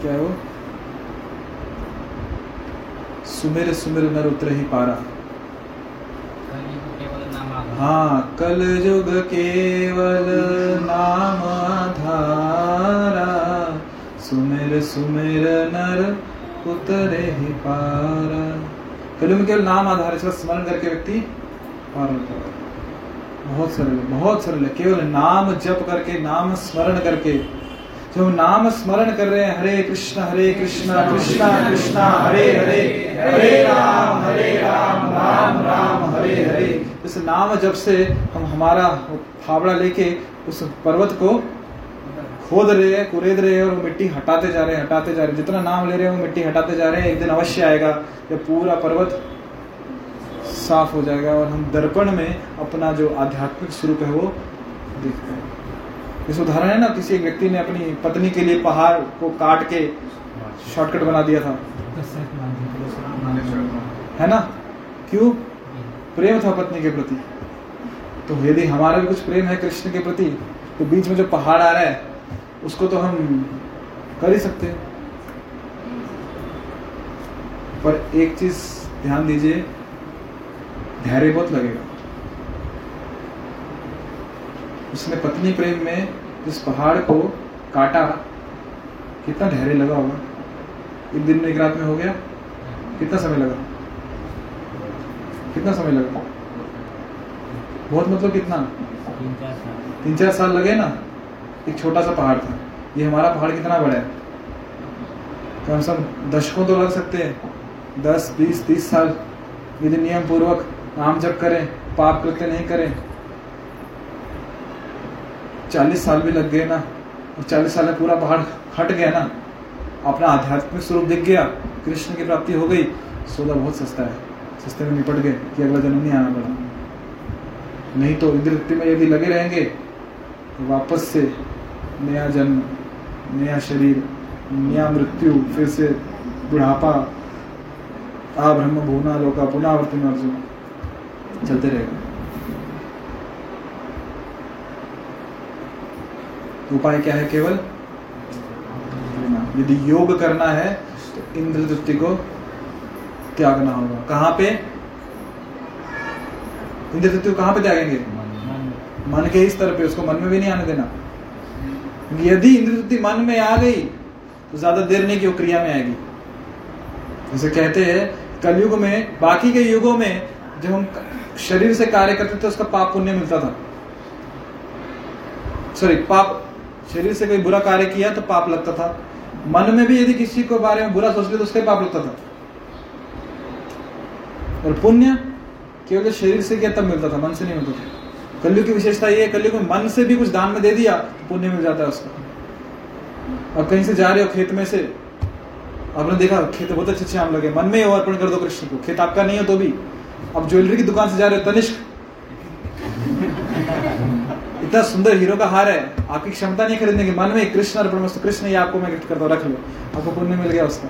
Speaker 1: क्या है वो? सुमेर सुमेर नर उतर ही पारा। हाँ कल युग केवल नाम धारा। सुमेर सुमेर नर उतरे ही पारा। कलयुग में केवल नाम आधार, इसका स्मरण करके व्यक्ति पार होता है। बहुत सरल बहुत सरल है। केवल नाम जप करके, नाम स्मरण करके हम नाम स्मरण कर रहे हैं, हरे कृष्ण हरे कृष्ण कृष्ण कृष्ण, हरे हरे हरे राम हरे राम राम राम, हरे हरे। इस नाम जब से हम हमारा फावड़ा लेके उस पर्वत को खोद रहे हैं, कुरेद रहे हैं और मिट्टी हटाते जा रहे हैं, हटाते जा रहे हैं। जितना नाम ले रहे हैं, वो मिट्टी हटाते जा रहे हैं। एक दिन अवश्य आएगा, जब पूरा पर्वत साफ़ हो जाएगा और हम दर्पण में अपना जो आध्यात्मिक स्वरूप है वो देखते हैं। इस उदाहरण है ना, किसी एक व्यक्ति ने अपनी पत्नी के लिए पहाड़ को काट के शॉर्टकट बना दिया था। है ना? क्यों? प्रेम था पत्नी के प्रति। तो यदि हमारा भी कुछ प्रेम है कृष्ण के प्रति तो बीच में जो पहाड़ आ रहा है, उसको तो हम कर ही सकते हैं। पर एक चीज़ ध्यान दीजिए, धैर्य बहुत लगेगा। उसने पत्नी प्रेम में इस पहाड़ को काटा। कितना धैर्य लगा होगा। एक दिन में, एक रात में हो गया। कितना समय लगा? कितना समय लगा? बहुत मतलब कितना? तीन चार साल लगे ना। एक छोटा सा पहाड़ था। ये हमारा पहाड़ कितना बड़ा है? कम से कम दशकों तो लग सकते हैं। दस, बीस, तीस साल। यदि नियम पूर्वक आम जब करें, पाप कृत्य नहीं करें। चालीस साल भी लग गए ना, और चालीस साल में पूरा पहाड़ हट गया ना, अपना आध्यात्मिक स्वरूप दिख गया, कृष्ण की प्राप्ति हो गई, सौदा बहुत सस्ता है। सस्ते में निपट गए कि अगला जन्म नहीं आना पड़ा। नहीं तो इंद्र वृत्ति में यदि लगे रहेंगे तो वापस से नया जन्म, नया शरीर, नया मृत्यु, फिर से बुढ़ापा, आ ब्रह्म भूना लोका में अर्जुन, चलते रहेगा तो उपाय क्या है केवल? यदि योग करना है तो इंद्र तृप्ति को त्यागना होगा। कहाँ पे? इंद्र तृप्ति को कहाँ पे त्यागेंगे? मन के ही स्तर पे, उसको मन में भी नहीं आने देना। यदि इंद्र तृप्ति मन में आ गई तो ज़्यादा देर नहीं की वो क्रिया में आएगी। जैसे कहते हैं, कलयुग में, बाकी के युगों में, जब हम शरीर से कार्य करते थे, उसका पाप पुण्य मिलता था। सॉरी पाप शरीर से कोई बुरा कार्य किया तो पाप लगता था। मन में भी यदि किसी को बारे में बुरा सोच लिया तो उसका पाप लगता था। और पुण्य केवल शरीर से किया तब मिलता था, मन से नहीं मिलता था। कलयुग की विशेषता ये है, कलयुग में मन से भी कुछ दान में दे दिया तो पुण्य मिल जाता है उसका। और कहीं से जा रहे हो खेत में से, आपने देखा, खेत बहुत अच्छे अच्छे आम लगे मन में ही अर्पण कर दो कृष्ण को। खेत आपका नहीं हो तो भी। अब ज्वेलरी की दुकान से जा रहे हो, तनिष्क। इतना सुंदर हीरो का हार है। आपकी क्षमता नहीं खरीदने की। मन में कृष्ण अर्पण वस्तु, कृष्ण ये आपको मैं गिफ्ट करता हूँ, रख लो। आपको पुण्य मिल गया उसका।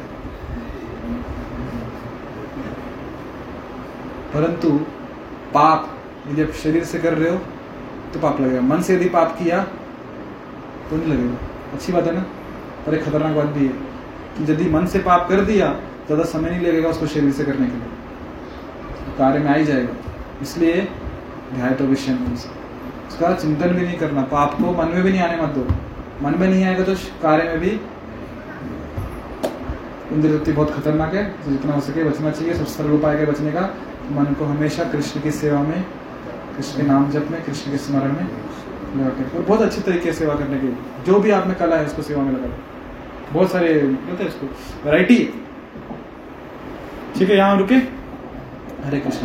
Speaker 1: परंतु पाप, यदि आप शरीर से कर रहे हो तो पाप लगेगा। मन से यदि पाप किया नहीं लगेगा। अच्छी बात है ना? पर एक खतरनाक बात भी है कि यदि मन से पाप कर दिया, ज़्यादा समय नहीं लगेगा उसको शरीर से करने के लिए। तो कार्य में आ ही जाएगा। इसलिए ध्याय तो विषय उसका चिंतन भी नहीं करना। पाप को मन में भी नहीं आने मत दो। मन में नहीं आएगा तो कार्य में भी इंद्रवृत्ति बहुत खतरनाक है। तो जितना हो सके बचना चाहिए। सबसे सरल उपाय है बचने का। मन को हमेशा कृष्ण की सेवा में, कृष्ण के नाम जप में, कृष्ण के स्मरण में लगा के और बहुत अच्छे तरीके से सेवा करने की जो भी आप में कला है, उसको सेवा में लगा बहुत सारे कहते हैं इसको? वैरायटी ठीक है, यहाँ रुके। हरे कृष्ण।